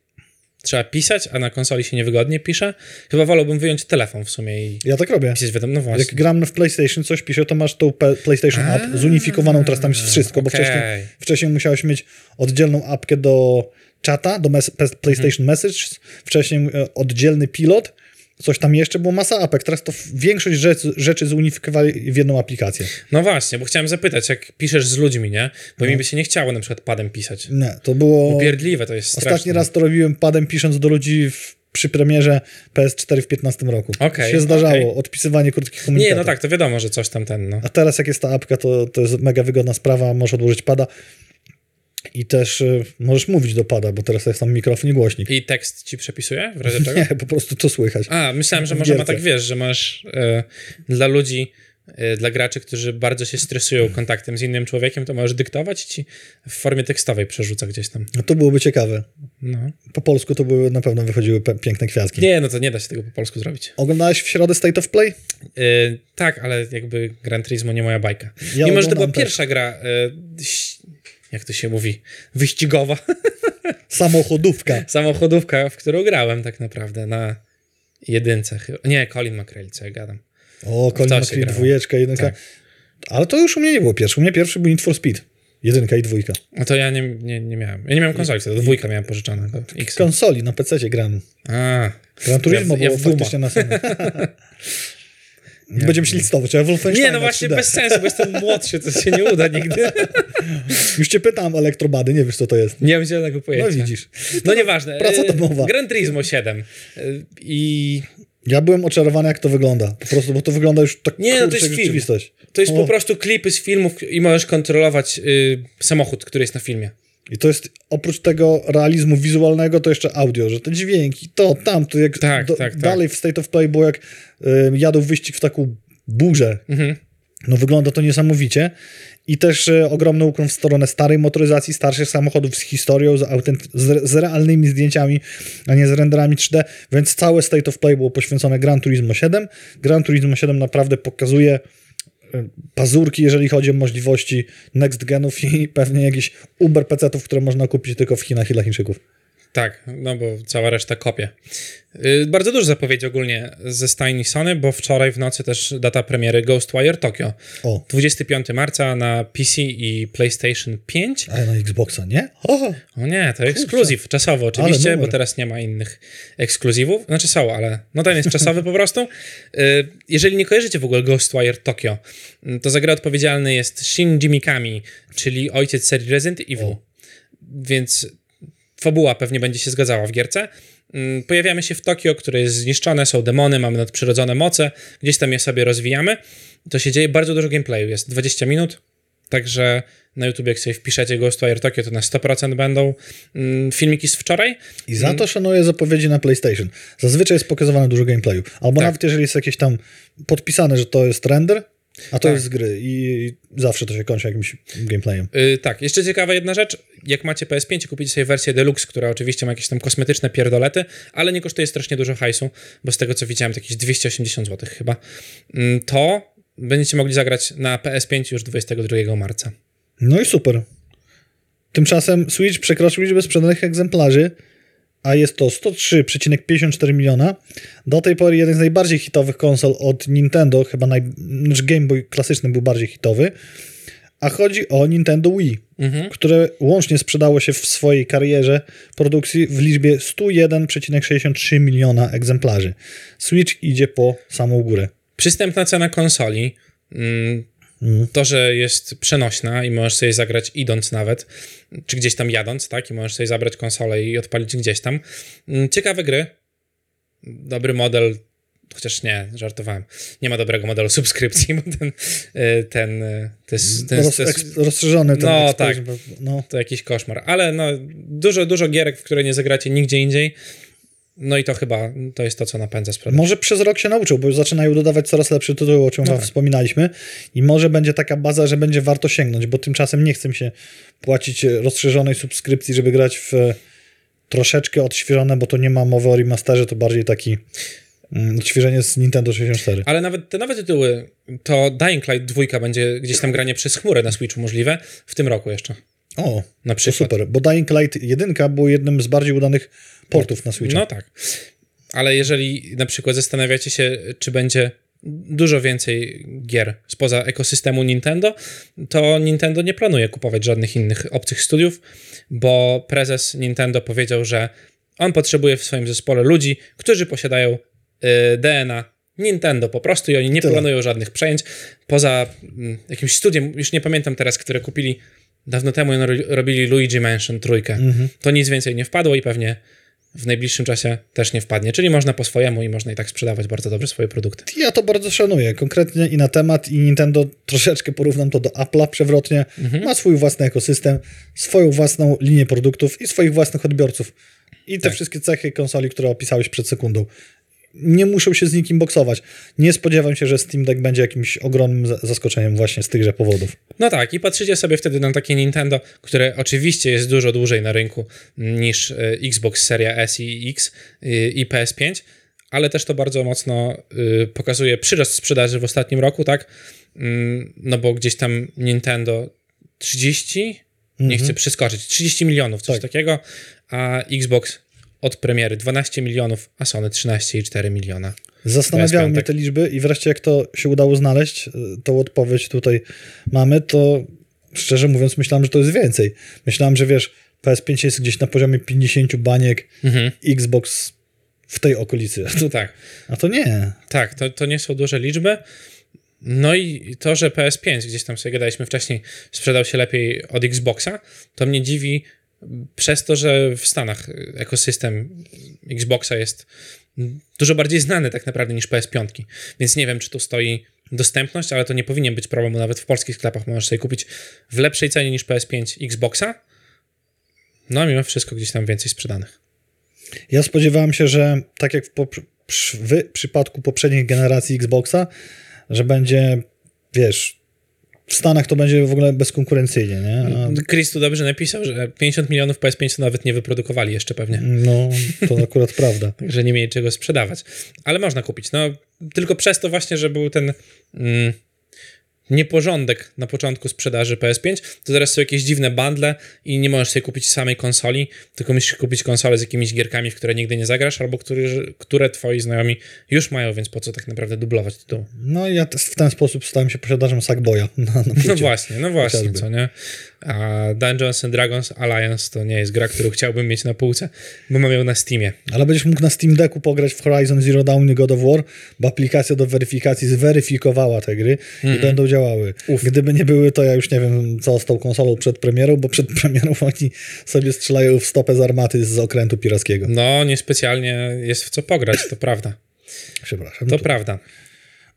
trzeba pisać, a na konsoli się niewygodnie pisze. Chyba wolałbym wyjąć telefon w sumie i Ja tak robię. pisać wiadomo, no właśnie. Jak gram w PlayStation, coś piszę, to masz tą PlayStation App zunifikowaną, teraz tam jest wszystko, bo wcześniej, wcześniej musiałeś mieć oddzielną apkę do czata, do mes- PlayStation Message, wcześniej e, oddzielny pilot, coś tam jeszcze, było masa apek, teraz to większość rzeczy, rzeczy zunifikowali w jedną aplikację. No właśnie, bo chciałem zapytać, jak piszesz z ludźmi, nie? Bo No. mi by się nie chciało na przykład padem pisać. Nie, to było... Upierdliwe to jest straszne. Ostatni raz to robiłem padem pisząc do ludzi w, przy premierze PS4 w 15 roku. Okej, się zdarzało, okej. odpisywanie krótkich Nie, komunikatów. no tak, to wiadomo, że coś tam ten, no. A teraz jak jest ta apka, to, to jest mega wygodna sprawa, możesz odłożyć pada i też y, możesz mówić do pada, bo teraz jest tam mikrofon i głośnik. I tekst ci przepisuje w razie czego? Nie, po prostu to słychać. A, myślałem, że może ma tak, wiesz, że masz e, dla ludzi, e, dla graczy, którzy bardzo się stresują kontaktem z innym człowiekiem, to możesz dyktować i ci w formie tekstowej przerzuca gdzieś tam. No to byłoby ciekawe. No. Po polsku to by na pewno wychodziły piękne kwiatki. Nie, no to nie da się tego po polsku zrobić. Oglądałeś w środę State of Play? E, tak, ale jakby Gran Turismo nie moja bajka. Ja Mimo, że to była też. pierwsza gra, ś- jak to się mówi, wyścigowa, Samochodówka. samochodówka, w którą grałem tak naprawdę na jedynce chyba. Nie, Colin McRae, co ja gadam. O, Colin McRae, dwójeczka, jedynka. Tak. Ale to już u mnie nie było pierwszy. U mnie pierwszy był Need for Speed. Jedynka i dwójka. No to ja nie, nie, nie miałem. Ja nie miałem konsoli wtedy, dwójka miałem X. Konsoli, na PC grałem. A, Gran Turismo Ja ja było faktycznie na Sony. Będziemy się listować, Wolfenstein Nie, no właśnie bez sensu, bo jestem młodszy, to się nie uda nigdy. Już cię pytałem elektrobady, nie wiesz co to jest. Nie mam zielonego pojęcia. No widzisz. No nieważne. Praca domowa. Gran Turismo 7. Y, I Ja byłem oczarowany, jak to wygląda. Po prostu, bo to wygląda już tak Nie, no to jest film. to jest O. po prostu klipy z filmów i możesz kontrolować y, samochód, który jest na filmie. I to jest oprócz tego realizmu wizualnego, to jeszcze audio, że te dźwięki, to, tamto, jak Tak, tak, tak. dalej w State of Play było jak y, jadą wyścig w taką burzę. Mhm. No wygląda to niesamowicie. I też e, ogromny ukłon w stronę starej motoryzacji, starszych samochodów z historią, z, autenty- z, z realnymi zdjęciami, a nie z renderami 3D, więc całe State of Play było poświęcone Gran Turismo 7. Gran Turismo 7 naprawdę pokazuje pazurki, jeżeli chodzi o możliwości next genów i pewnie jakieś Uber PC-ów, które można kupić tylko w Chinach i dla Chińczyków. Tak, no bo cała reszta kopie. Yy, bardzo dużo zapowiedzi ogólnie ze stajni Sony, bo wczoraj w nocy też data premiery Ghostwire Tokyo. O, 25 marca na PC i PlayStation 5. ale na Xboxa, nie? O, O nie, to ekskluzyw, czasowo oczywiście, bo teraz nie ma innych ekskluzywów. Znaczy są, ale no ten jest czasowy po prostu. Yy, Jeżeli nie kojarzycie w ogóle Ghostwire Tokyo, yy, to za grę odpowiedzialny jest Shinji Mikami, czyli ojciec serii Resident Evil. O. Więc fabuła pewnie będzie się zgadzała w gierce. Mm, Pojawiamy się w Tokio, które jest zniszczone, są demony, mamy nadprzyrodzone moce, gdzieś tam je sobie rozwijamy. To się dzieje, bardzo dużo gameplayu, jest 20 minut, także na YouTube jak sobie wpiszecie Ghostwire Tokyo, to na 100% będą mm, filmiki z wczoraj. I za to szanuję zapowiedzi na PlayStation. Zazwyczaj jest pokazywane dużo gameplayu. Albo Tak. nawet jeżeli jest jakieś tam podpisane, że to jest render, a to Tak. jest z gry i zawsze to się kończy jakimś gameplayem. Yy, tak, jeszcze ciekawa jedna rzecz. Jak macie PS5, kupicie sobie wersję Deluxe, która oczywiście ma jakieś tam kosmetyczne pierdolety, ale nie kosztuje strasznie dużo hajsu, bo z tego co widziałem, to jakieś 280 zł chyba. Yy, to będziecie mogli zagrać na PS5 już 22 marca. No i super. Tymczasem Switch przekroczył liczbę sprzedanych egzemplarzy, a jest to 103,54 miliona. Do tej pory jeden z najbardziej hitowych konsol od Nintendo, chyba naj... znaczy Game Boy klasyczny był bardziej hitowy, a chodzi o Nintendo Wii, które łącznie sprzedało się w swojej karierze produkcji w liczbie 101,63 miliona egzemplarzy. Switch idzie po samą górę. Przystępna cena konsoli, mm, to, że jest przenośna i możesz sobie zagrać idąc nawet, czy gdzieś tam jadąc, tak, i możesz sobie zabrać konsolę i odpalić gdzieś tam. Mm, Ciekawe gry, dobry model, chociaż nie, żartowałem, nie ma dobrego modelu subskrypcji, bo ten, y, ten, y, to jest, to jest, Roz, to jest, eks, rozszerzony ten No, Explosion, No, to jakiś koszmar, ale no, dużo, dużo gierek, w które nie zagracie nigdzie indziej, no i to chyba, to jest to, co napędza sprzedaż. Może przez rok się nauczył, bo już zaczynają dodawać coraz lepsze tytuły, o czym No tak. wspominaliśmy. I może będzie taka baza, że będzie warto sięgnąć, bo tymczasem nie chcę się płacić rozszerzonej subskrypcji, żeby grać w troszeczkę odświeżone, bo to nie ma mowy o remasterze, to bardziej taki mm, odświeżenie z Nintendo 64. Ale nawet te nowe tytuły, to Dying Light 2 będzie gdzieś tam granie przez chmurę na Switchu możliwe w tym roku jeszcze. O, Na to przykład. super, bo Dying Light 1 był jednym z bardziej udanych portów na Switcha. No tak. Ale jeżeli na przykład zastanawiacie się, czy będzie dużo więcej gier spoza ekosystemu Nintendo, to Nintendo nie planuje kupować żadnych innych obcych studiów, bo prezes Nintendo powiedział, że on potrzebuje w swoim zespole ludzi, którzy posiadają y, DNA Nintendo po prostu i oni nie Tyle. planują żadnych przejęć poza mm, jakimś studiem, już nie pamiętam teraz, które kupili dawno temu ro- robili Luigi Mansion trójkę. To nic więcej nie wpadło i pewnie w najbliższym czasie też nie wpadnie. Czyli można po swojemu i można i tak sprzedawać bardzo dobrze swoje produkty. Ja to bardzo szanuję, konkretnie i na temat, i Nintendo troszeczkę porównam to do Apple'a przewrotnie. Ma swój własny ekosystem, swoją własną linię produktów i swoich własnych odbiorców. I te Tak. wszystkie cechy konsoli, które opisałeś przed sekundą. Nie muszą się z nikim boksować. Nie spodziewam się, że Steam Deck będzie jakimś ogromnym za- zaskoczeniem właśnie z tychże powodów. No tak, i patrzycie sobie wtedy na takie Nintendo, które oczywiście jest dużo dłużej na rynku niż y, Xbox Seria S i X y, i PS5, ale też to bardzo mocno y, pokazuje przyrost sprzedaży w ostatnim roku, tak? Mm, No bo gdzieś tam Nintendo 30, nie chcę przeskoczyć, 30 milionów, coś Tak. takiego, a Xbox od premiery 12 milionów, a Sony 13,4 miliona. Zastanawiały mnie piątek. te liczby i wreszcie jak to się udało znaleźć, y, tą odpowiedź tutaj mamy, to szczerze mówiąc myślałem, że to jest więcej. Myślałem, że wiesz, PS5 jest gdzieś na poziomie 50 baniek, Mhm. Xbox w tej okolicy. No tak. A to nie. Tak, to, to nie są duże liczby. No i to, że PS5, gdzieś tam sobie gadaliśmy wcześniej, sprzedał się lepiej od Xboxa, to mnie dziwi przez to, że w Stanach ekosystem Xboxa jest dużo bardziej znany tak naprawdę niż PS5. Więc nie wiem, czy tu stoi dostępność, ale to nie powinien być problemu. Nawet w polskich sklepach możesz sobie kupić w lepszej cenie niż PS5 Xboxa. No, mimo wszystko gdzieś tam więcej sprzedanych. Ja spodziewałem się, że tak jak w, w przypadku poprzednich generacji Xboxa, że będzie, wiesz, w Stanach to będzie w ogóle bezkonkurencyjnie, nie? A, Chris tu dobrze napisał, że 50 milionów PS5 to nawet nie wyprodukowali jeszcze pewnie. no, to akurat prawda. że nie mieli czego sprzedawać. Ale można kupić. No, tylko przez to właśnie, że był ten mm, nieporządek na początku sprzedaży PS5, to teraz są jakieś dziwne bundle i nie możesz sobie kupić samej konsoli, tylko musisz kupić konsolę z jakimiś gierkami, w które nigdy nie zagrasz, albo które, które twoi znajomi już mają, więc po co tak naprawdę dublować tytuł? No i ja w ten sposób stałem się posiadarzem Sackboya na, na No właśnie, no właśnie, Chociażby. co nie? A Dungeons and Dragons Alliance to nie jest gra, którą chciałbym mieć na półce, bo mam ją na Steamie. Ale będziesz mógł na Steam Decku pograć w Horizon Zero Dawn i God of War, bo aplikacja do weryfikacji zweryfikowała te gry i będą działały. Mhm. Uf. Gdyby nie były, to ja już nie wiem, co z tą konsolą przed premierą, bo przed premierą oni sobie strzelają w stopę z armaty z okrętu pirackiego. No, niespecjalnie jest w co pograć, to prawda. Przepraszam. To prawda.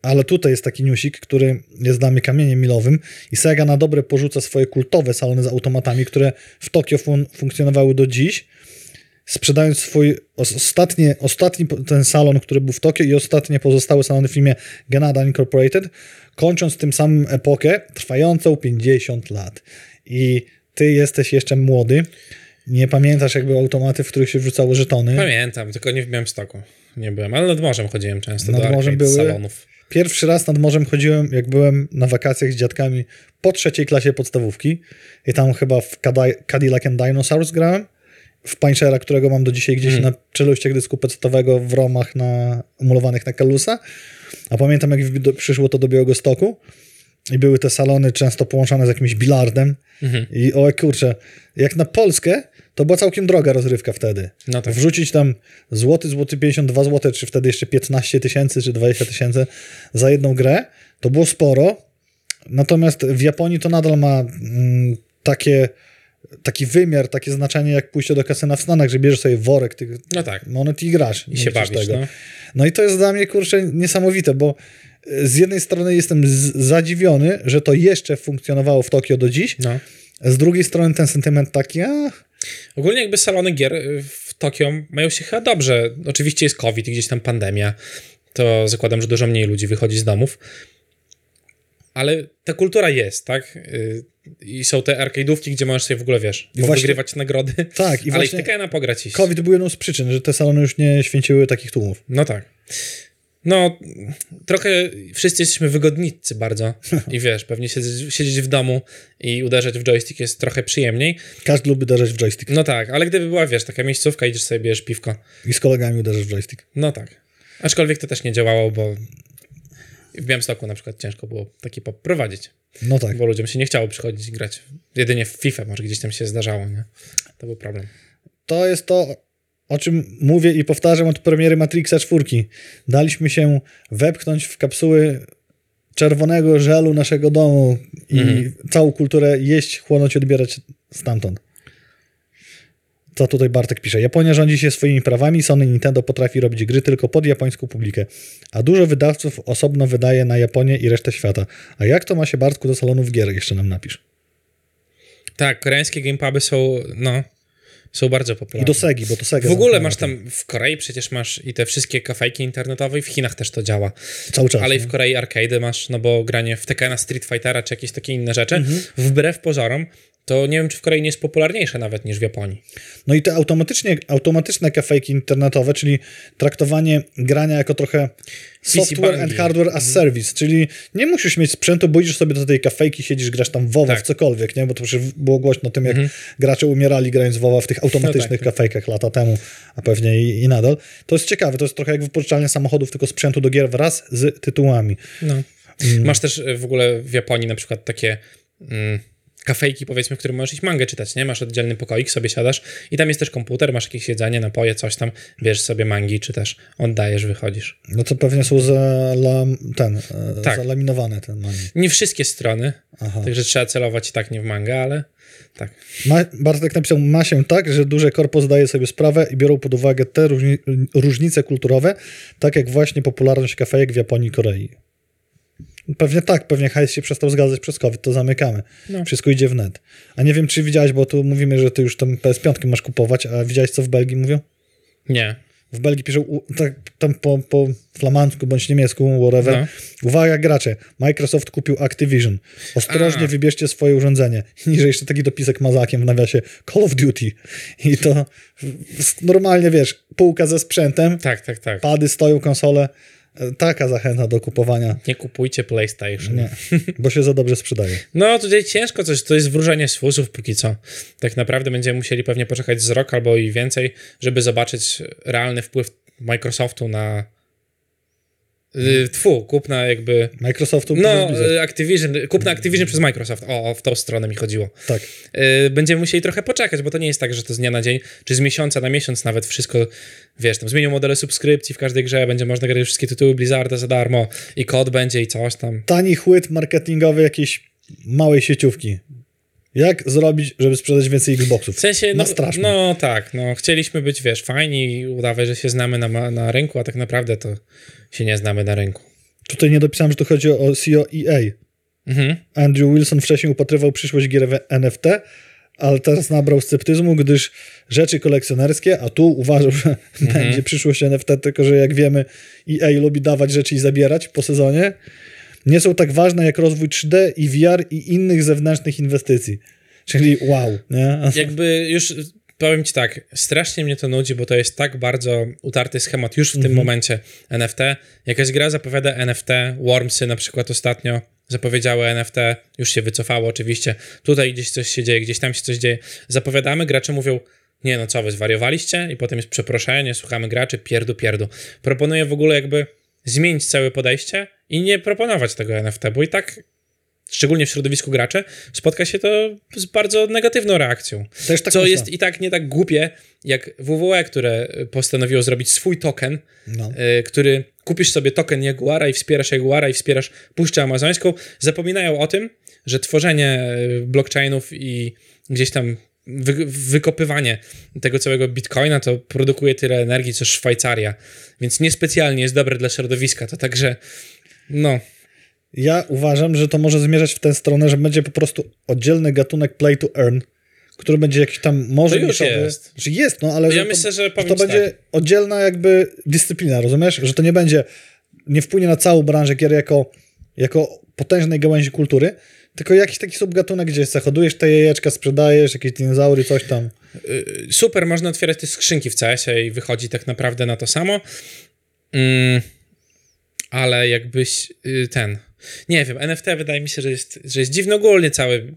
Ale tutaj jest taki newsik, który jest dla mnie kamieniem milowym i Sega na dobre porzuca swoje kultowe salony z automatami, które w Tokio fun- funkcjonowały do dziś, sprzedając swój os- ostatnie, ostatni ten salon, który był w Tokio i ostatnie pozostałe salony w filmie Ganada Incorporated, kończąc tym samym epokę trwającą 50 lat. I ty jesteś jeszcze młody, nie pamiętasz jakby automaty, w których się wrzucało żetony. Pamiętam, tylko nie w Białymstoku. Nie byłem, ale nad morzem chodziłem często Nad do morzem były? salonów. Pierwszy raz nad morzem chodziłem, jak byłem na wakacjach z dziadkami po trzeciej klasie podstawówki i tam chyba w Cadi- Cadillac and Dinosaurs grałem, w Punchera, którego mam do dzisiaj gdzieś na czeluściach dysku pecetowego w romach na, umulowanych na kalusa, a pamiętam jak w- przyszło to do Białego Stoku i były te salony często połączone z jakimś bilardem i o kurczę, jak na Polskę to była całkiem droga rozrywka wtedy. No tak. Wrzucić tam złoty, złoty 52 zł, czy wtedy jeszcze 15 tysięcy, czy 20 tysięcy za jedną grę, to było sporo. Natomiast w Japonii to nadal ma mm, takie, taki wymiar, takie znaczenie jak pójście do kasyna w Stanach, że bierzesz sobie worek tych No tak. monet i grasz. I się bawisz, no. no i to jest dla mnie, kurczę, niesamowite, bo y, z jednej strony jestem zadziwiony, że to jeszcze funkcjonowało w Tokio do dziś, no. z drugiej strony ten sentyment taki, a, Ogólnie jakby salony gier y, w Tokio mają się chyba dobrze. Oczywiście jest COVID i gdzieś tam pandemia. To zakładam, że dużo mniej ludzi wychodzi z domów. Ale ta kultura jest, tak? I są te arcade'ówki, gdzie możesz sobie w ogóle, wiesz, wygrywać nagrody. tak, i Ale właśnie i taka na pograć iść. COVID był jedną z przyczyn, że te salony już nie święciły takich tłumów. No tak. No, trochę wszyscy jesteśmy wygodnicy bardzo i wiesz, pewnie siedzieć, siedzieć w domu i uderzać w joystick jest trochę przyjemniej. Każdy lubi uderzać w joystick No tak, ale gdyby była, wiesz, taka miejscówka, idziesz sobie, bierzesz piwko, i z kolegami uderzasz w joystick. no tak. Aczkolwiek to też nie działało, bo w Białymstoku na przykład ciężko było taki pop prowadzić, No tak. bo ludziom się nie chciało przychodzić i grać. Jedynie w FIFA może gdzieś tam się zdarzało, nie? To był problem. To jest to, o czym mówię i powtarzam od premiery Matrixa 4. Daliśmy się wepchnąć w kapsuły czerwonego żelu naszego domu i całą kulturę jeść, chłonąć, odbierać stamtąd. Co tutaj Bartek pisze? Japonia rządzi się swoimi prawami, Sony i Nintendo potrafi robić gry tylko pod japońską publikę, a dużo wydawców osobno wydaje na Japonię i resztę świata. A jak to ma się, Bartku, do salonów gier? Jeszcze nam napisz. Tak, koreańskie gamepuby są, no, są bardzo I popularne. do Segi, bo to Sega W ogóle masz tam w Korei przecież masz i te wszystkie kafejki internetowe i w Chinach też to działa. cały czas. Ale i w Korei arcade masz, no bo granie w Tekkena Street Fightera czy jakieś takie inne rzeczy, Mhm. wbrew pozorom, to nie wiem, czy w Korei nie jest popularniejsze nawet niż w Japonii. No i te automatycznie, automatyczne kafejki internetowe, czyli traktowanie grania jako trochę software and hardware as service, czyli nie musisz mieć sprzętu, bo idziesz sobie do tej kafejki, siedzisz, grasz tam w WoWa, Tak. w cokolwiek, nie? Bo to przecież było głośno o tym, jak gracze umierali grając WoWa w tych automatycznych No tak. kafejkach lata temu, a pewnie i, i nadal. To jest ciekawe, to jest trochę jak wypożyczalnia samochodów, tylko sprzętu do gier wraz z tytułami. No. Masz też y, w ogóle w Japonii na przykład takie mm, kafejki, powiedzmy, w którym możesz iść mangę czytać, nie? Masz oddzielny pokoik, sobie siadasz i tam jest też komputer, masz jakieś jedzenie, napoje, coś tam, bierz sobie mangi, czytasz, oddajesz, wychodzisz. No to pewnie są zalam, ten, e, Tak. zalaminowane ten mangi. Nie wszystkie strony, Aha. także trzeba celować i tak nie w mangę, ale tak. Ma, Bartek napisał, ma się tak, że duże korpo zdaje sobie sprawę i biorą pod uwagę te różni, różnice kulturowe, tak jak właśnie popularność kafejek w Japonii i Korei. Pewnie tak, pewnie hajs się przestał zgadzać przez COVID, to zamykamy. No. Wszystko idzie w net. A nie wiem, czy widziałeś, bo tu mówimy, że ty już tam PS5 masz kupować, a widziałeś, co w Belgii mówią? Nie. W Belgii piszą tak, tam po, po flamandzku bądź niemiecku, whatever. No. Uwaga gracze, Microsoft kupił Activision. Ostrożnie A. wybierzcie swoje urządzenie. Niżej jeszcze taki dopisek mazakiem w nawiasie Call of Duty. I to normalnie, wiesz, półka ze sprzętem, Tak, tak, tak. pady stoją, konsole. Taka zachęta do kupowania. Nie kupujcie PlayStation. Nie, bo się za dobrze sprzedaje. No, tutaj ciężko coś, to jest wróżenie z fusów póki co. Tak naprawdę będziemy musieli pewnie poczekać z rok albo i więcej, żeby zobaczyć realny wpływ Microsoftu na tfu, kupna jakby Microsoftu no, y, Activision, kupna Activision przez Microsoft. O, o, w tą stronę mi chodziło. Tak. Y, będziemy musieli trochę poczekać, bo to nie jest tak, że to z dnia na dzień, czy z miesiąca na miesiąc nawet wszystko, wiesz, tam zmienią modele subskrypcji w każdej grze, będzie można grać wszystkie tytuły Blizzarda za darmo i kod będzie i coś tam. Tani chłyt marketingowy jakiejś małej sieciówki. Jak zrobić, żeby sprzedać więcej Xboxów? W sensie, no, Nastraszmy. no tak, no chcieliśmy być, wiesz, fajni i udawać, że się znamy na, na rynku, a tak naprawdę to się nie znamy na rynku. Tutaj nie dopisałem, że tu chodzi o CEO EA. Mhm. Andrew Wilson wcześniej upatrywał przyszłość gier w NFT, ale teraz nabrał sceptyzmu, gdyż rzeczy kolekcjonerskie, a tu uważał, że będzie przyszłość NFT, tylko że jak wiemy, EA lubi dawać rzeczy i zabierać po sezonie, nie są tak ważne jak rozwój 3D i VR i innych zewnętrznych inwestycji. Czyli wow, nie? Jakby już powiem ci tak, strasznie mnie to nudzi, bo to jest tak bardzo utarty schemat już w Mhm. tym momencie NFT. Jakaś gra zapowiada NFT, Wormsy na przykład ostatnio zapowiedziały NFT, już się wycofało oczywiście. Tutaj gdzieś coś się dzieje, gdzieś tam się coś dzieje. Zapowiadamy, gracze mówią, nie no co wy, zwariowaliście? I potem jest przeproszenie, słuchamy graczy, pierdu, pierdu. Proponuję w ogóle jakby zmienić całe podejście i nie proponować tego NFT, bo i tak szczególnie w środowisku graczy, spotka się to z bardzo negatywną reakcją. Też tak co myślę. jest i tak nie tak głupie, jak WWE, które postanowiło zrobić swój token, No. y, który kupisz sobie token Jaguara i wspierasz Jaguara i wspierasz Puszczę Amazońską, zapominają o tym, że tworzenie y, blockchainów i gdzieś tam wy, wykopywanie tego całego bitcoina to produkuje tyle energii, co Szwajcaria, więc niespecjalnie jest dobre dla środowiska. To także, no, Ja uważam, że to może zmierzać w tę stronę, że będzie po prostu oddzielny gatunek play to earn, który będzie jakiś tam może To już niszowy. jest. Że jest, no ale Ja że to, myślę, że że powiem to będzie tak. oddzielna jakby dyscyplina, rozumiesz? Że to nie będzie, nie wpłynie na całą branżę gier jako, jako potężnej gałęzi kultury, tylko jakiś taki subgatunek, gdzie zachodujesz te jajeczka, sprzedajesz, jakieś dinozaury, coś tam. y, super, można otwierać te skrzynki w CS-ie i wychodzi tak naprawdę na to samo. Mm, ale jakbyś y, ten. Nie wiem, NFT wydaje mi się, że jest, że jest dziwny ogólnie cały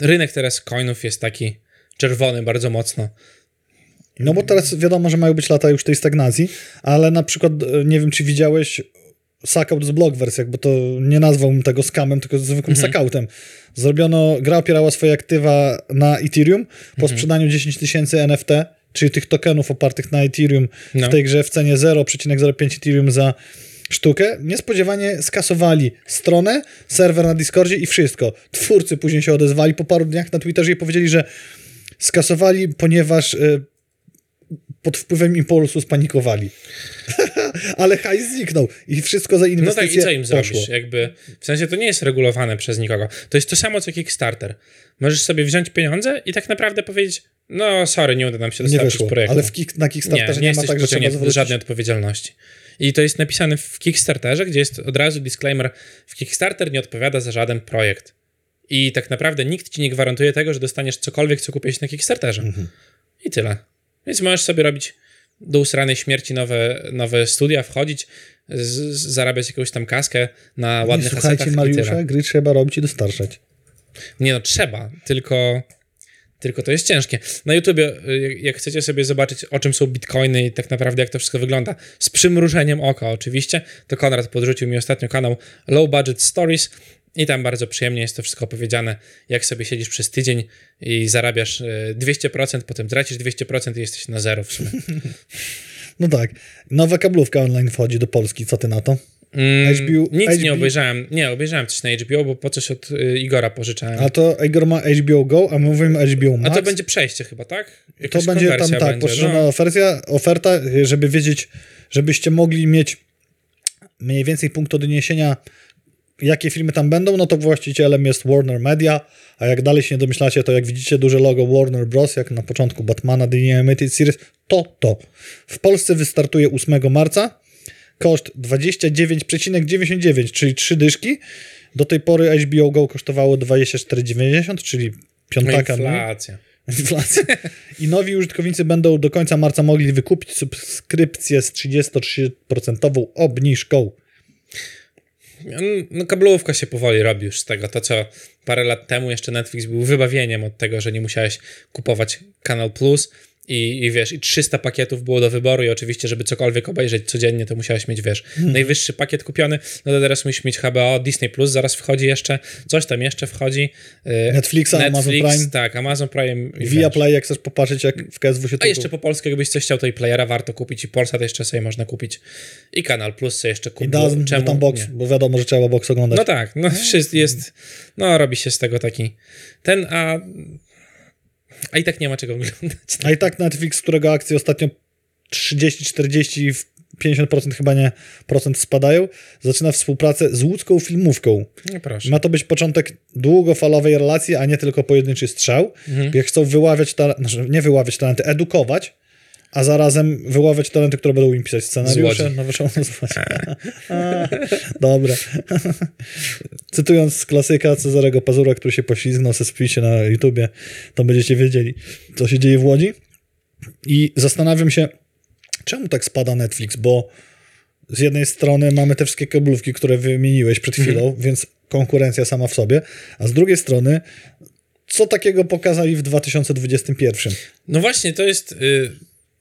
rynek teraz coinów jest taki czerwony bardzo mocno. No bo teraz wiadomo, że mają być lata już tej stagnacji, ale na przykład e, nie wiem, czy widziałeś Suckout z Blockverse, jakby to nie nazwałbym tego skamem, tylko zwykłym Mhm. suckoutem. Zrobiono, gra opierała swoje aktywa na Ethereum po Mhm. sprzedaniu 10 tysięcy NFT, czyli tych tokenów opartych na Ethereum No. w tej grze w cenie 0,05 Ethereum za sztukę. Niespodziewanie skasowali stronę, serwer na Discordzie i wszystko. Twórcy później się odezwali po paru dniach na Twitterze i powiedzieli, że skasowali, ponieważ y, pod wpływem impulsu spanikowali. Ale hajs zniknął i wszystko za No tak, inwestycje i co im poszło. zrobisz? Jakby, w sensie to nie jest regulowane przez nikogo. To jest to samo co Kickstarter. Możesz sobie wziąć pieniądze i tak naprawdę powiedzieć, no sorry, nie uda nam się Nie dostarczyć wyszło, projektu. ale w kick, na Kickstarterze nie, nie, ma jesteś tak, że trzeba zwrócić. żadnej odpowiedzialności. I to jest napisane w Kickstarterze, gdzie jest od razu disclaimer, w Kickstarter nie odpowiada za żaden projekt. I tak naprawdę nikt ci nie gwarantuje tego, że dostaniesz cokolwiek, co kupiłeś na Kickstarterze. Mhm. I tyle. Więc możesz sobie robić do usranej śmierci nowe, nowe studia, wchodzić, z, z, zarabiać jakąś tam kaskę na Nie, ładnych słuchajcie, asetach i Mariusza, gry trzeba robić i dostarczać. Nie no, trzeba, tylko, tylko to jest ciężkie. Na YouTubie, y, jak- chcecie sobie zobaczyć, o czym są bitcoiny i tak naprawdę jak to wszystko wygląda, z przymrużeniem oka oczywiście, to Konrad podrzucił mi ostatnio kanał Low Budget Stories I tam bardzo przyjemnie jest to wszystko opowiedziane, jak sobie siedzisz przez tydzień i zarabiasz e, 200%, potem tracisz 200% i jesteś na zero w sumie. No tak. Nowa kablówka online wchodzi do Polski, co ty na to? Mm, HBO nic nie HBO obejrzałem. Nie, obejrzałem coś na HBO, bo po coś od y, Igora pożyczałem. A to Igor ma HBO Go, a my mówimy HBO A Max. to będzie przejście chyba, tak? To Jakaś będzie tam tak, będzie, poszerzona no. oferta, oferta, żeby wiedzieć, żebyście mogli mieć mniej więcej punkt odniesienia, jakie filmy tam będą, no to właścicielem jest Warner Media, a jak dalej się nie domyślacie, to jak widzicie duże logo Warner Bros., jak na początku Batmana The Animated Series, to to. W Polsce wystartuje 8 marca, koszt 29,99, czyli 3 dyszki. Do tej pory HBO Go kosztowało 24,90, czyli No piątaka. no. inflacja. Inflacja. I nowi użytkownicy będą do końca marca mogli wykupić subskrypcję z 33% obniżką. No, kablówka się powoli robi już z tego. To, co parę lat temu jeszcze Netflix był wybawieniem od tego, że nie musiałeś kupować Kanal Plus i, i wiesz, i 300 pakietów było do wyboru i oczywiście, żeby cokolwiek obejrzeć codziennie, to musiałeś mieć, wiesz, Mhm. najwyższy pakiet kupiony, no to teraz musisz mieć HBO, Disney Plus, zaraz wchodzi jeszcze, coś tam jeszcze wchodzi. yy, Netflixa, Amazon Prime. Tak, Amazon Prime. i Via. Play, jak chcesz popatrzeć, jak w KSW się A jeszcze po polsku, jakbyś coś chciał, to i playera warto kupić, i Polsat jeszcze sobie można kupić. I Kanal Plus sobie jeszcze I kupić. Dazn, bo tam box, nie? bo wiadomo, że trzeba box oglądać. No tak, no wszystko jest, no robi się z tego taki ten, a, a i tak nie ma czego oglądać. A i tak Netflix, którego akcje ostatnio 30, 40, w 50% chyba nie procent spadają, zaczyna współpracę z łódzką filmówką. No. Ma to być początek długofalowej relacji, a nie tylko pojedynczy strzał. Mhm. Jak chcą wyławiać, ta, znaczy nie wyławiać talenty, edukować, a zarazem wyławiać talenty, które będą im pisać scenariusze. Nazwać. A, Dobra. Cytując z klasyka Cezarego Pazura, który się poślizgnął se spisie na YouTubie, to będziecie wiedzieli, co się dzieje w Łodzi. I zastanawiam się, czemu tak spada Netflix, bo z jednej strony mamy te wszystkie kablówki, które wymieniłeś przed chwilą, więc konkurencja sama w sobie, a z drugiej strony, co takiego pokazali w 2021? No właśnie, to jest y,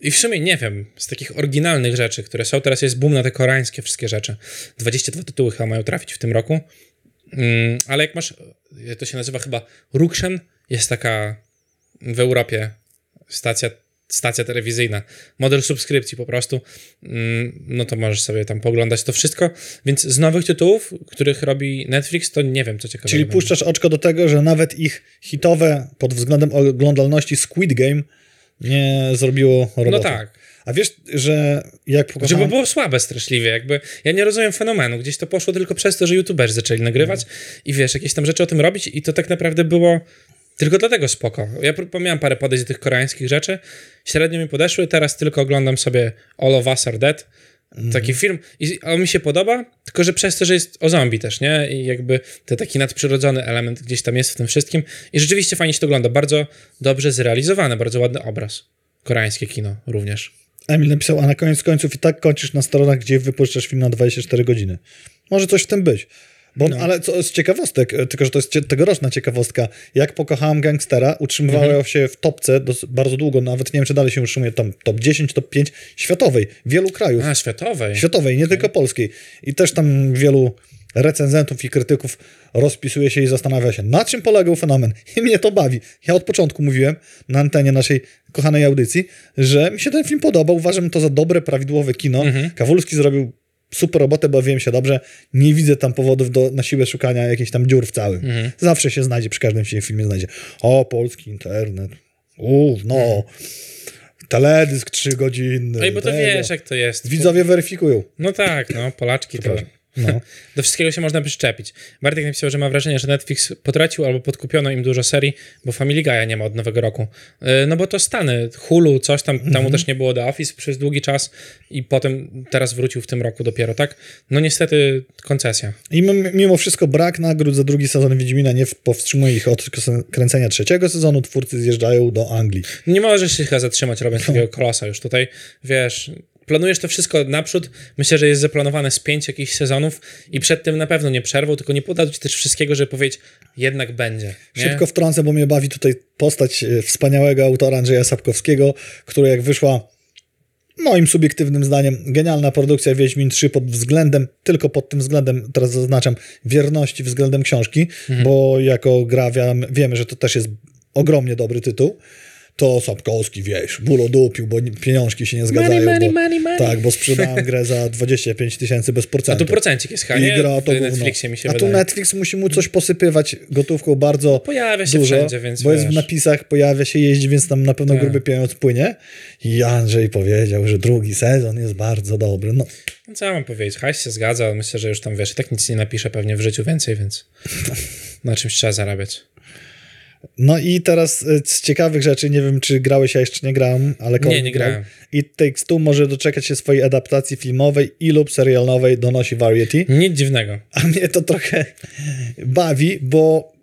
i w sumie nie wiem, z takich oryginalnych rzeczy, które są, teraz jest boom na te koreańskie wszystkie rzeczy. 22 tytuły chyba mają trafić w tym roku, Mm, ale jak masz, y, to się nazywa chyba Rukshen, jest taka w Europie stacja stacja telewizyjna, model subskrypcji po prostu, mm, no to możesz sobie tam poglądać to wszystko. Więc z nowych tytułów, których robi Netflix, to nie wiem, co ciekawe. Czyli puszczasz oczko do tego, że nawet ich hitowe pod względem oglądalności Squid Game nie zrobiło roboty. No tak. A wiesz, że jak Żeby pokochałem... było słabe straszliwie, jakby. Ja nie rozumiem fenomenu. Gdzieś to poszło tylko przez to, że youtuberzy zaczęli nagrywać i wiesz, jakieś tam rzeczy o tym robić i to tak naprawdę było tylko dlatego spoko. Ja miałem parę podejść do tych koreańskich rzeczy, średnio mi podeszły, teraz tylko oglądam sobie All of Us Are Dead, taki film i on mi się podoba, tylko że przez to, że jest o zombie też, nie? I jakby ten taki nadprzyrodzony element gdzieś tam jest w tym wszystkim i rzeczywiście fajnie się to ogląda, bardzo dobrze zrealizowane, bardzo ładny obraz. Koreańskie kino również. Emil napisał, a na koniec końców i tak kończysz na stronach, gdzie wypuszczasz film na 24 godziny. Może coś w tym być. Bo, No. Ale co z ciekawostek, e, tylko że to jest tegoroczna ciekawostka. Jak pokochałem gangstera, utrzymywała Mhm. się w topce dos- bardzo długo, nawet nie wiem, czy dalej się utrzymuje, tam top 10, top 5 światowej, wielu krajów. A, światowej. Światowej, nie tylko polskiej. I też tam wielu recenzentów i krytyków rozpisuje się i zastanawia się, na czym polegał fenomen. I mnie to bawi. Ja od początku mówiłem na antenie naszej kochanej audycji, że mi się ten film podoba. Uważam to za dobre, prawidłowe kino. Kawulski zrobił super robotę, bawiłem się dobrze. Nie widzę tam powodów do, na siłę szukania jakichś tam dziur w całym. Zawsze się znajdzie, przy każdym się filmie znajdzie. O, polski internet. Uuu, no. Teledysk trzygodzinny. No i bo to tego. wiesz, jak to jest. Widzowie weryfikują. No tak, no, Polaczki to... No. Do wszystkiego się można przyczepić. Bartek napisał, że ma wrażenie, że Netflix potracił albo podkupiono im dużo serii, bo Family Guy'a nie ma od nowego roku. Yy, No bo to Stany, Hulu, coś tam, Mhm. temu też nie było The Office przez długi czas i potem teraz wrócił w tym roku dopiero, tak? No niestety koncesja. I mim- mimo wszystko brak nagród za drugi sezon Wiedźmina nie powstrzymuje ich od kręcenia trzeciego sezonu. Twórcy zjeżdżają do Anglii. Nie możesz się chyba zatrzymać robiąc No. takiego kolosa już tutaj, wiesz... Planujesz to wszystko naprzód. Myślę, że jest zaplanowane z pięć jakichś sezonów i przed tym na pewno nie przerwą, tylko nie podadzą ci też wszystkiego, żeby powiedzieć, jednak będzie. Nie? Szybko wtrącę, bo mnie bawi tutaj postać e, wspaniałego autora Andrzeja Sapkowskiego, który jak wyszła moim subiektywnym zdaniem, genialna produkcja Wiedźmin 3 pod względem, tylko pod tym względem, teraz zaznaczam, wierności względem książki, bo jako gra wiemy, że to też jest ogromnie dobry tytuł. To Sapkowski, wiesz, bulodupił, bo pieniążki się nie zgadzają. money, bo, money, money. Tak, bo sprzedałem grę za 25 tysięcy bez A procentu. tu procencik jest chyba, I gra to w. Netflixie mi się A tu wydaje. Netflix musi mu coś posypywać gotówką bardzo Pojawia się dużo, wszędzie, więc bo jest w wiesz. napisach, pojawia się, jeździ, więc tam na pewno Tak. gruby pieniądz płynie. I Andrzej powiedział, że drugi sezon jest bardzo dobry. No, No co mam powiedzieć? Hajs się zgadza, ale myślę, że już tam wiesz, i tak nic nie napisze pewnie w życiu więcej, więc na czymś trzeba zarabiać. No i teraz y, z ciekawych rzeczy, nie wiem czy grałeś, ja jeszcze nie grałem, ale Nie, nie grałem. I Takes Two może doczekać się swojej adaptacji filmowej i lub serialowej donosi Variety. Nic dziwnego. A mnie to trochę bawi, bo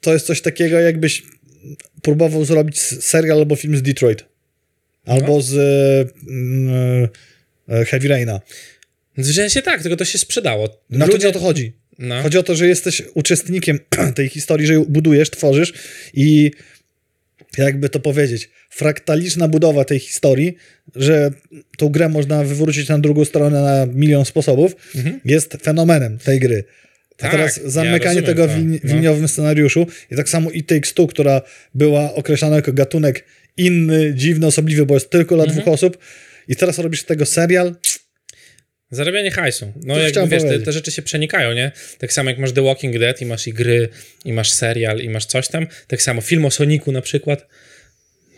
to jest coś takiego, jakbyś próbował zrobić serial albo film z Detroit. Albo No. z mm, e, Heavy Raina. W sensie tak, tylko to się sprzedało. Na to Ludzie- nie o to chodzi. No. Chodzi o to, że jesteś uczestnikiem tej historii, że ją budujesz, tworzysz i jakby to powiedzieć, fraktaliczna budowa tej historii, że tą grę można wywrócić na drugą stronę na milion sposobów, jest fenomenem tej gry. A Tak, teraz ja zamykanie rozumiem tego w, no. liniowym scenariuszu i tak samo i Takes Two, która była określana jako gatunek inny, dziwny, osobliwy, bo jest tylko dla Mhm. dwóch osób i teraz robisz tego serial, Zarabianie hajsu. No To jak wiesz, te, te rzeczy się przenikają, nie? Tak samo jak masz The Walking Dead i masz i gry, i masz serial, i masz coś tam. Tak samo film o Soniku na przykład.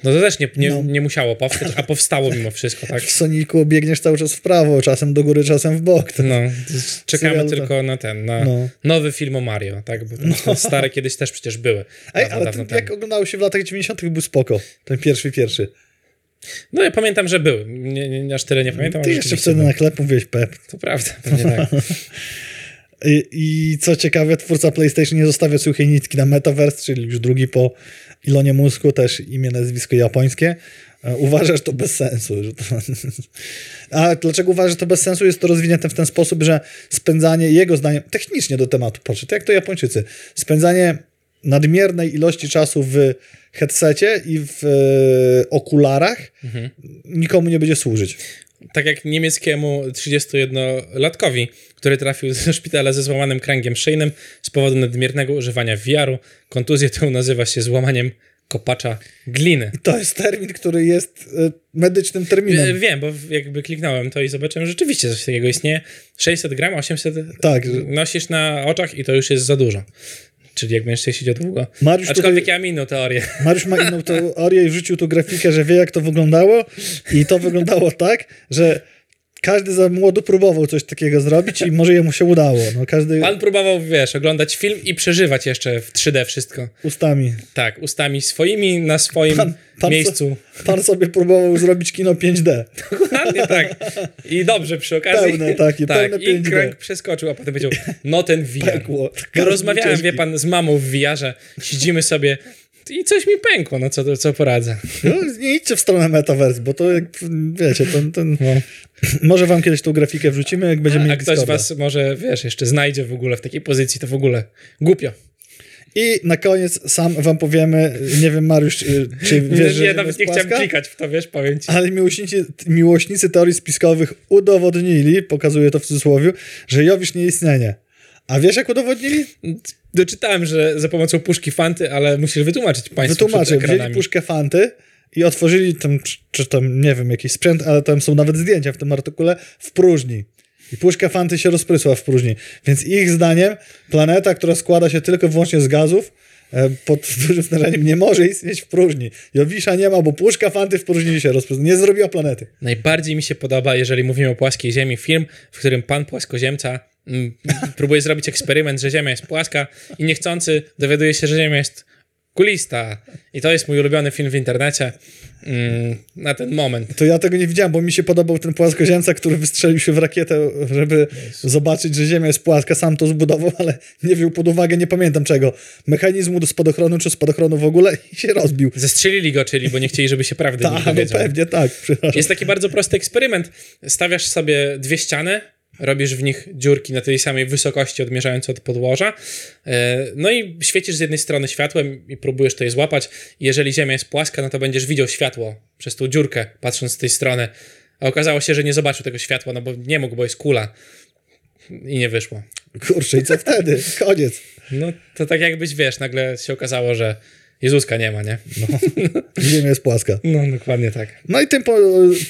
No to też nie, nie, No. nie musiało powstać, a powstało mimo wszystko, tak? w Soniku biegniesz cały czas w prawo, czasem do góry, czasem w bok. To- No, to czekamy Serial tylko na ten, na No. nowy film o Mario, tak? Bo te stare kiedyś też przecież były. Ej, Dawno, ale dawno ten, jak oglądało się w latach 90. był spoko. Ten pierwszy, pierwszy. No ja pamiętam, że były. Nie, nie, aż tyle nie pamiętam, Ty jeszcze wtedy na chleb mówiłeś pep. To prawda, pewnie tak. I, I co ciekawe, twórca PlayStation nie zostawia suchej nitki na Metaverse, czyli już drugi po Ilonie Musku, też imię, nazwisko japońskie. E, Uważa, że to bez sensu. Że to... A dlaczego uważa, że to bez sensu? Jest to rozwinięte w ten sposób, że spędzanie, jego zdaniem, technicznie do tematu podszedł, jak to Japończycy, spędzanie nadmiernej ilości czasu w headsetie i w e, okularach nikomu nie będzie służyć. tak jak niemieckiemu 31-latkowi, który trafił do szpitala ze złamanym kręgiem szyjnym z powodu nadmiernego używania VR-u. Kontuzję tę nazywa się złamaniem kopacza gliny. To jest termin, który jest e, medycznym terminem. Wiem, bo jakby kliknąłem to i zobaczyłem, że rzeczywiście coś takiego istnieje. 600 gram, 800 Tak, nosisz na oczach i to już jest za dużo. Czyli jak będziesz siedzieć długo. Mariusz Aczkolwiek tutaj- ja mam inną teorię. Mariusz ma inną teorię i wrzucił tu grafikę, że wie jak to wyglądało i to wyglądało tak, że każdy za młodu próbował coś takiego zrobić i może jemu się udało. No, każdy Pan próbował, wiesz, oglądać film i przeżywać jeszcze w 3D wszystko. ustami. Tak, ustami swoimi na swoim Pan- pan miejscu. Pan sobie próbował zrobić kino 5D. Dokładnie tak. I dobrze przy okazji. Pełne, takie, tak, pełne I 5D. kręg przeskoczył, a potem powiedział, no ten VR. Ja rozmawiałem, Ciężki. wie pan, z mamą w VR-ze. Siedzimy sobie i coś mi pękło, no co, co poradzę. No, nie idźcie w stronę Metaverse, bo to jak, wiecie, ten, ten... No. może wam kiedyś tą grafikę wrzucimy, jak będziemy A mieli ktoś Discorda. was może, wiesz, jeszcze znajdzie w ogóle w takiej pozycji, to w ogóle głupio. I na koniec sam wam powiemy, nie wiem Mariusz, y, czy wiesz, Nie, że ja nawet nie chciałem klikać w to, wiesz, powiem ci. Ale miłośnicy, miłośnicy teorii spiskowych udowodnili, pokazuję to w cudzysłowie, że Jowisz nie istnieje. A wiesz jak udowodnili? Doczytałem, że za pomocą puszki fanty, ale musisz wytłumaczyć państwu Wytłumaczę, wzięli puszkę fanty i otworzyli tam, czy, czy tam, nie wiem, jakiś sprzęt, ale tam są nawet zdjęcia w tym artykule, w próżni. I puszka fanty się rozprysła w próżni. Więc ich zdaniem planeta, która składa się tylko i wyłącznie z gazów, e, pod dużym stężeniem nie może istnieć w próżni. Jowisza nie ma, bo puszka fanty w próżni się rozprysła. Nie zrobiła planety. Najbardziej mi się podoba, jeżeli mówimy o płaskiej Ziemi, film, w którym pan płaskoziemca próbuje zrobić eksperyment, że Ziemia jest płaska i niechcący dowiaduje się, że Ziemia jest kulista. I to jest mój ulubiony film w internecie mm, na ten moment. To ja tego nie widziałem, bo mi się podobał ten płaskoziemca, który wystrzelił się w rakietę, żeby zobaczyć, że Ziemia jest płaska. Sam to zbudował, ale nie wziął pod uwagę, nie pamiętam czego. Mechanizmu do spadochronu, czy spadochronu w ogóle i się rozbił. Zestrzelili go, czyli bo nie chcieli, żeby się prawdy Tak, nikt no pewnie tak, przepraszam. Jest taki bardzo prosty eksperyment. Stawiasz sobie dwie ściany, robisz w nich dziurki na tej samej wysokości, odmierzając od podłoża. e, No i świecisz z jednej strony światłem i próbujesz to je złapać. Jeżeli Ziemia jest płaska, no to będziesz widział światło przez tą dziurkę, patrząc z tej strony. A okazało się, że nie zobaczył tego światła, no bo nie mógł, bo jest kula. I nie wyszło. Kurczę, i co wtedy? Koniec. No to tak jakbyś, wiesz, nagle się okazało, że Jezuska nie ma, nie? Ziemia jest płaska. No, dokładnie tak. No i tym po,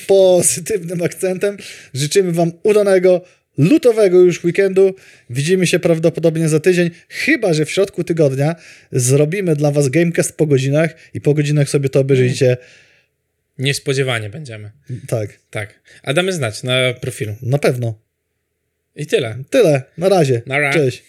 pozytywnym akcentem życzymy Wam udanego, lutowego już weekendu. Widzimy się prawdopodobnie za tydzień, chyba że w środku tygodnia zrobimy dla Was Gamecast po godzinach i po godzinach sobie to obejrzyjcie. Niespodziewanie będziemy. Tak, Tak. A damy znać na profilu. na pewno. I tyle. Tyle, na razie. Nara. Cześć.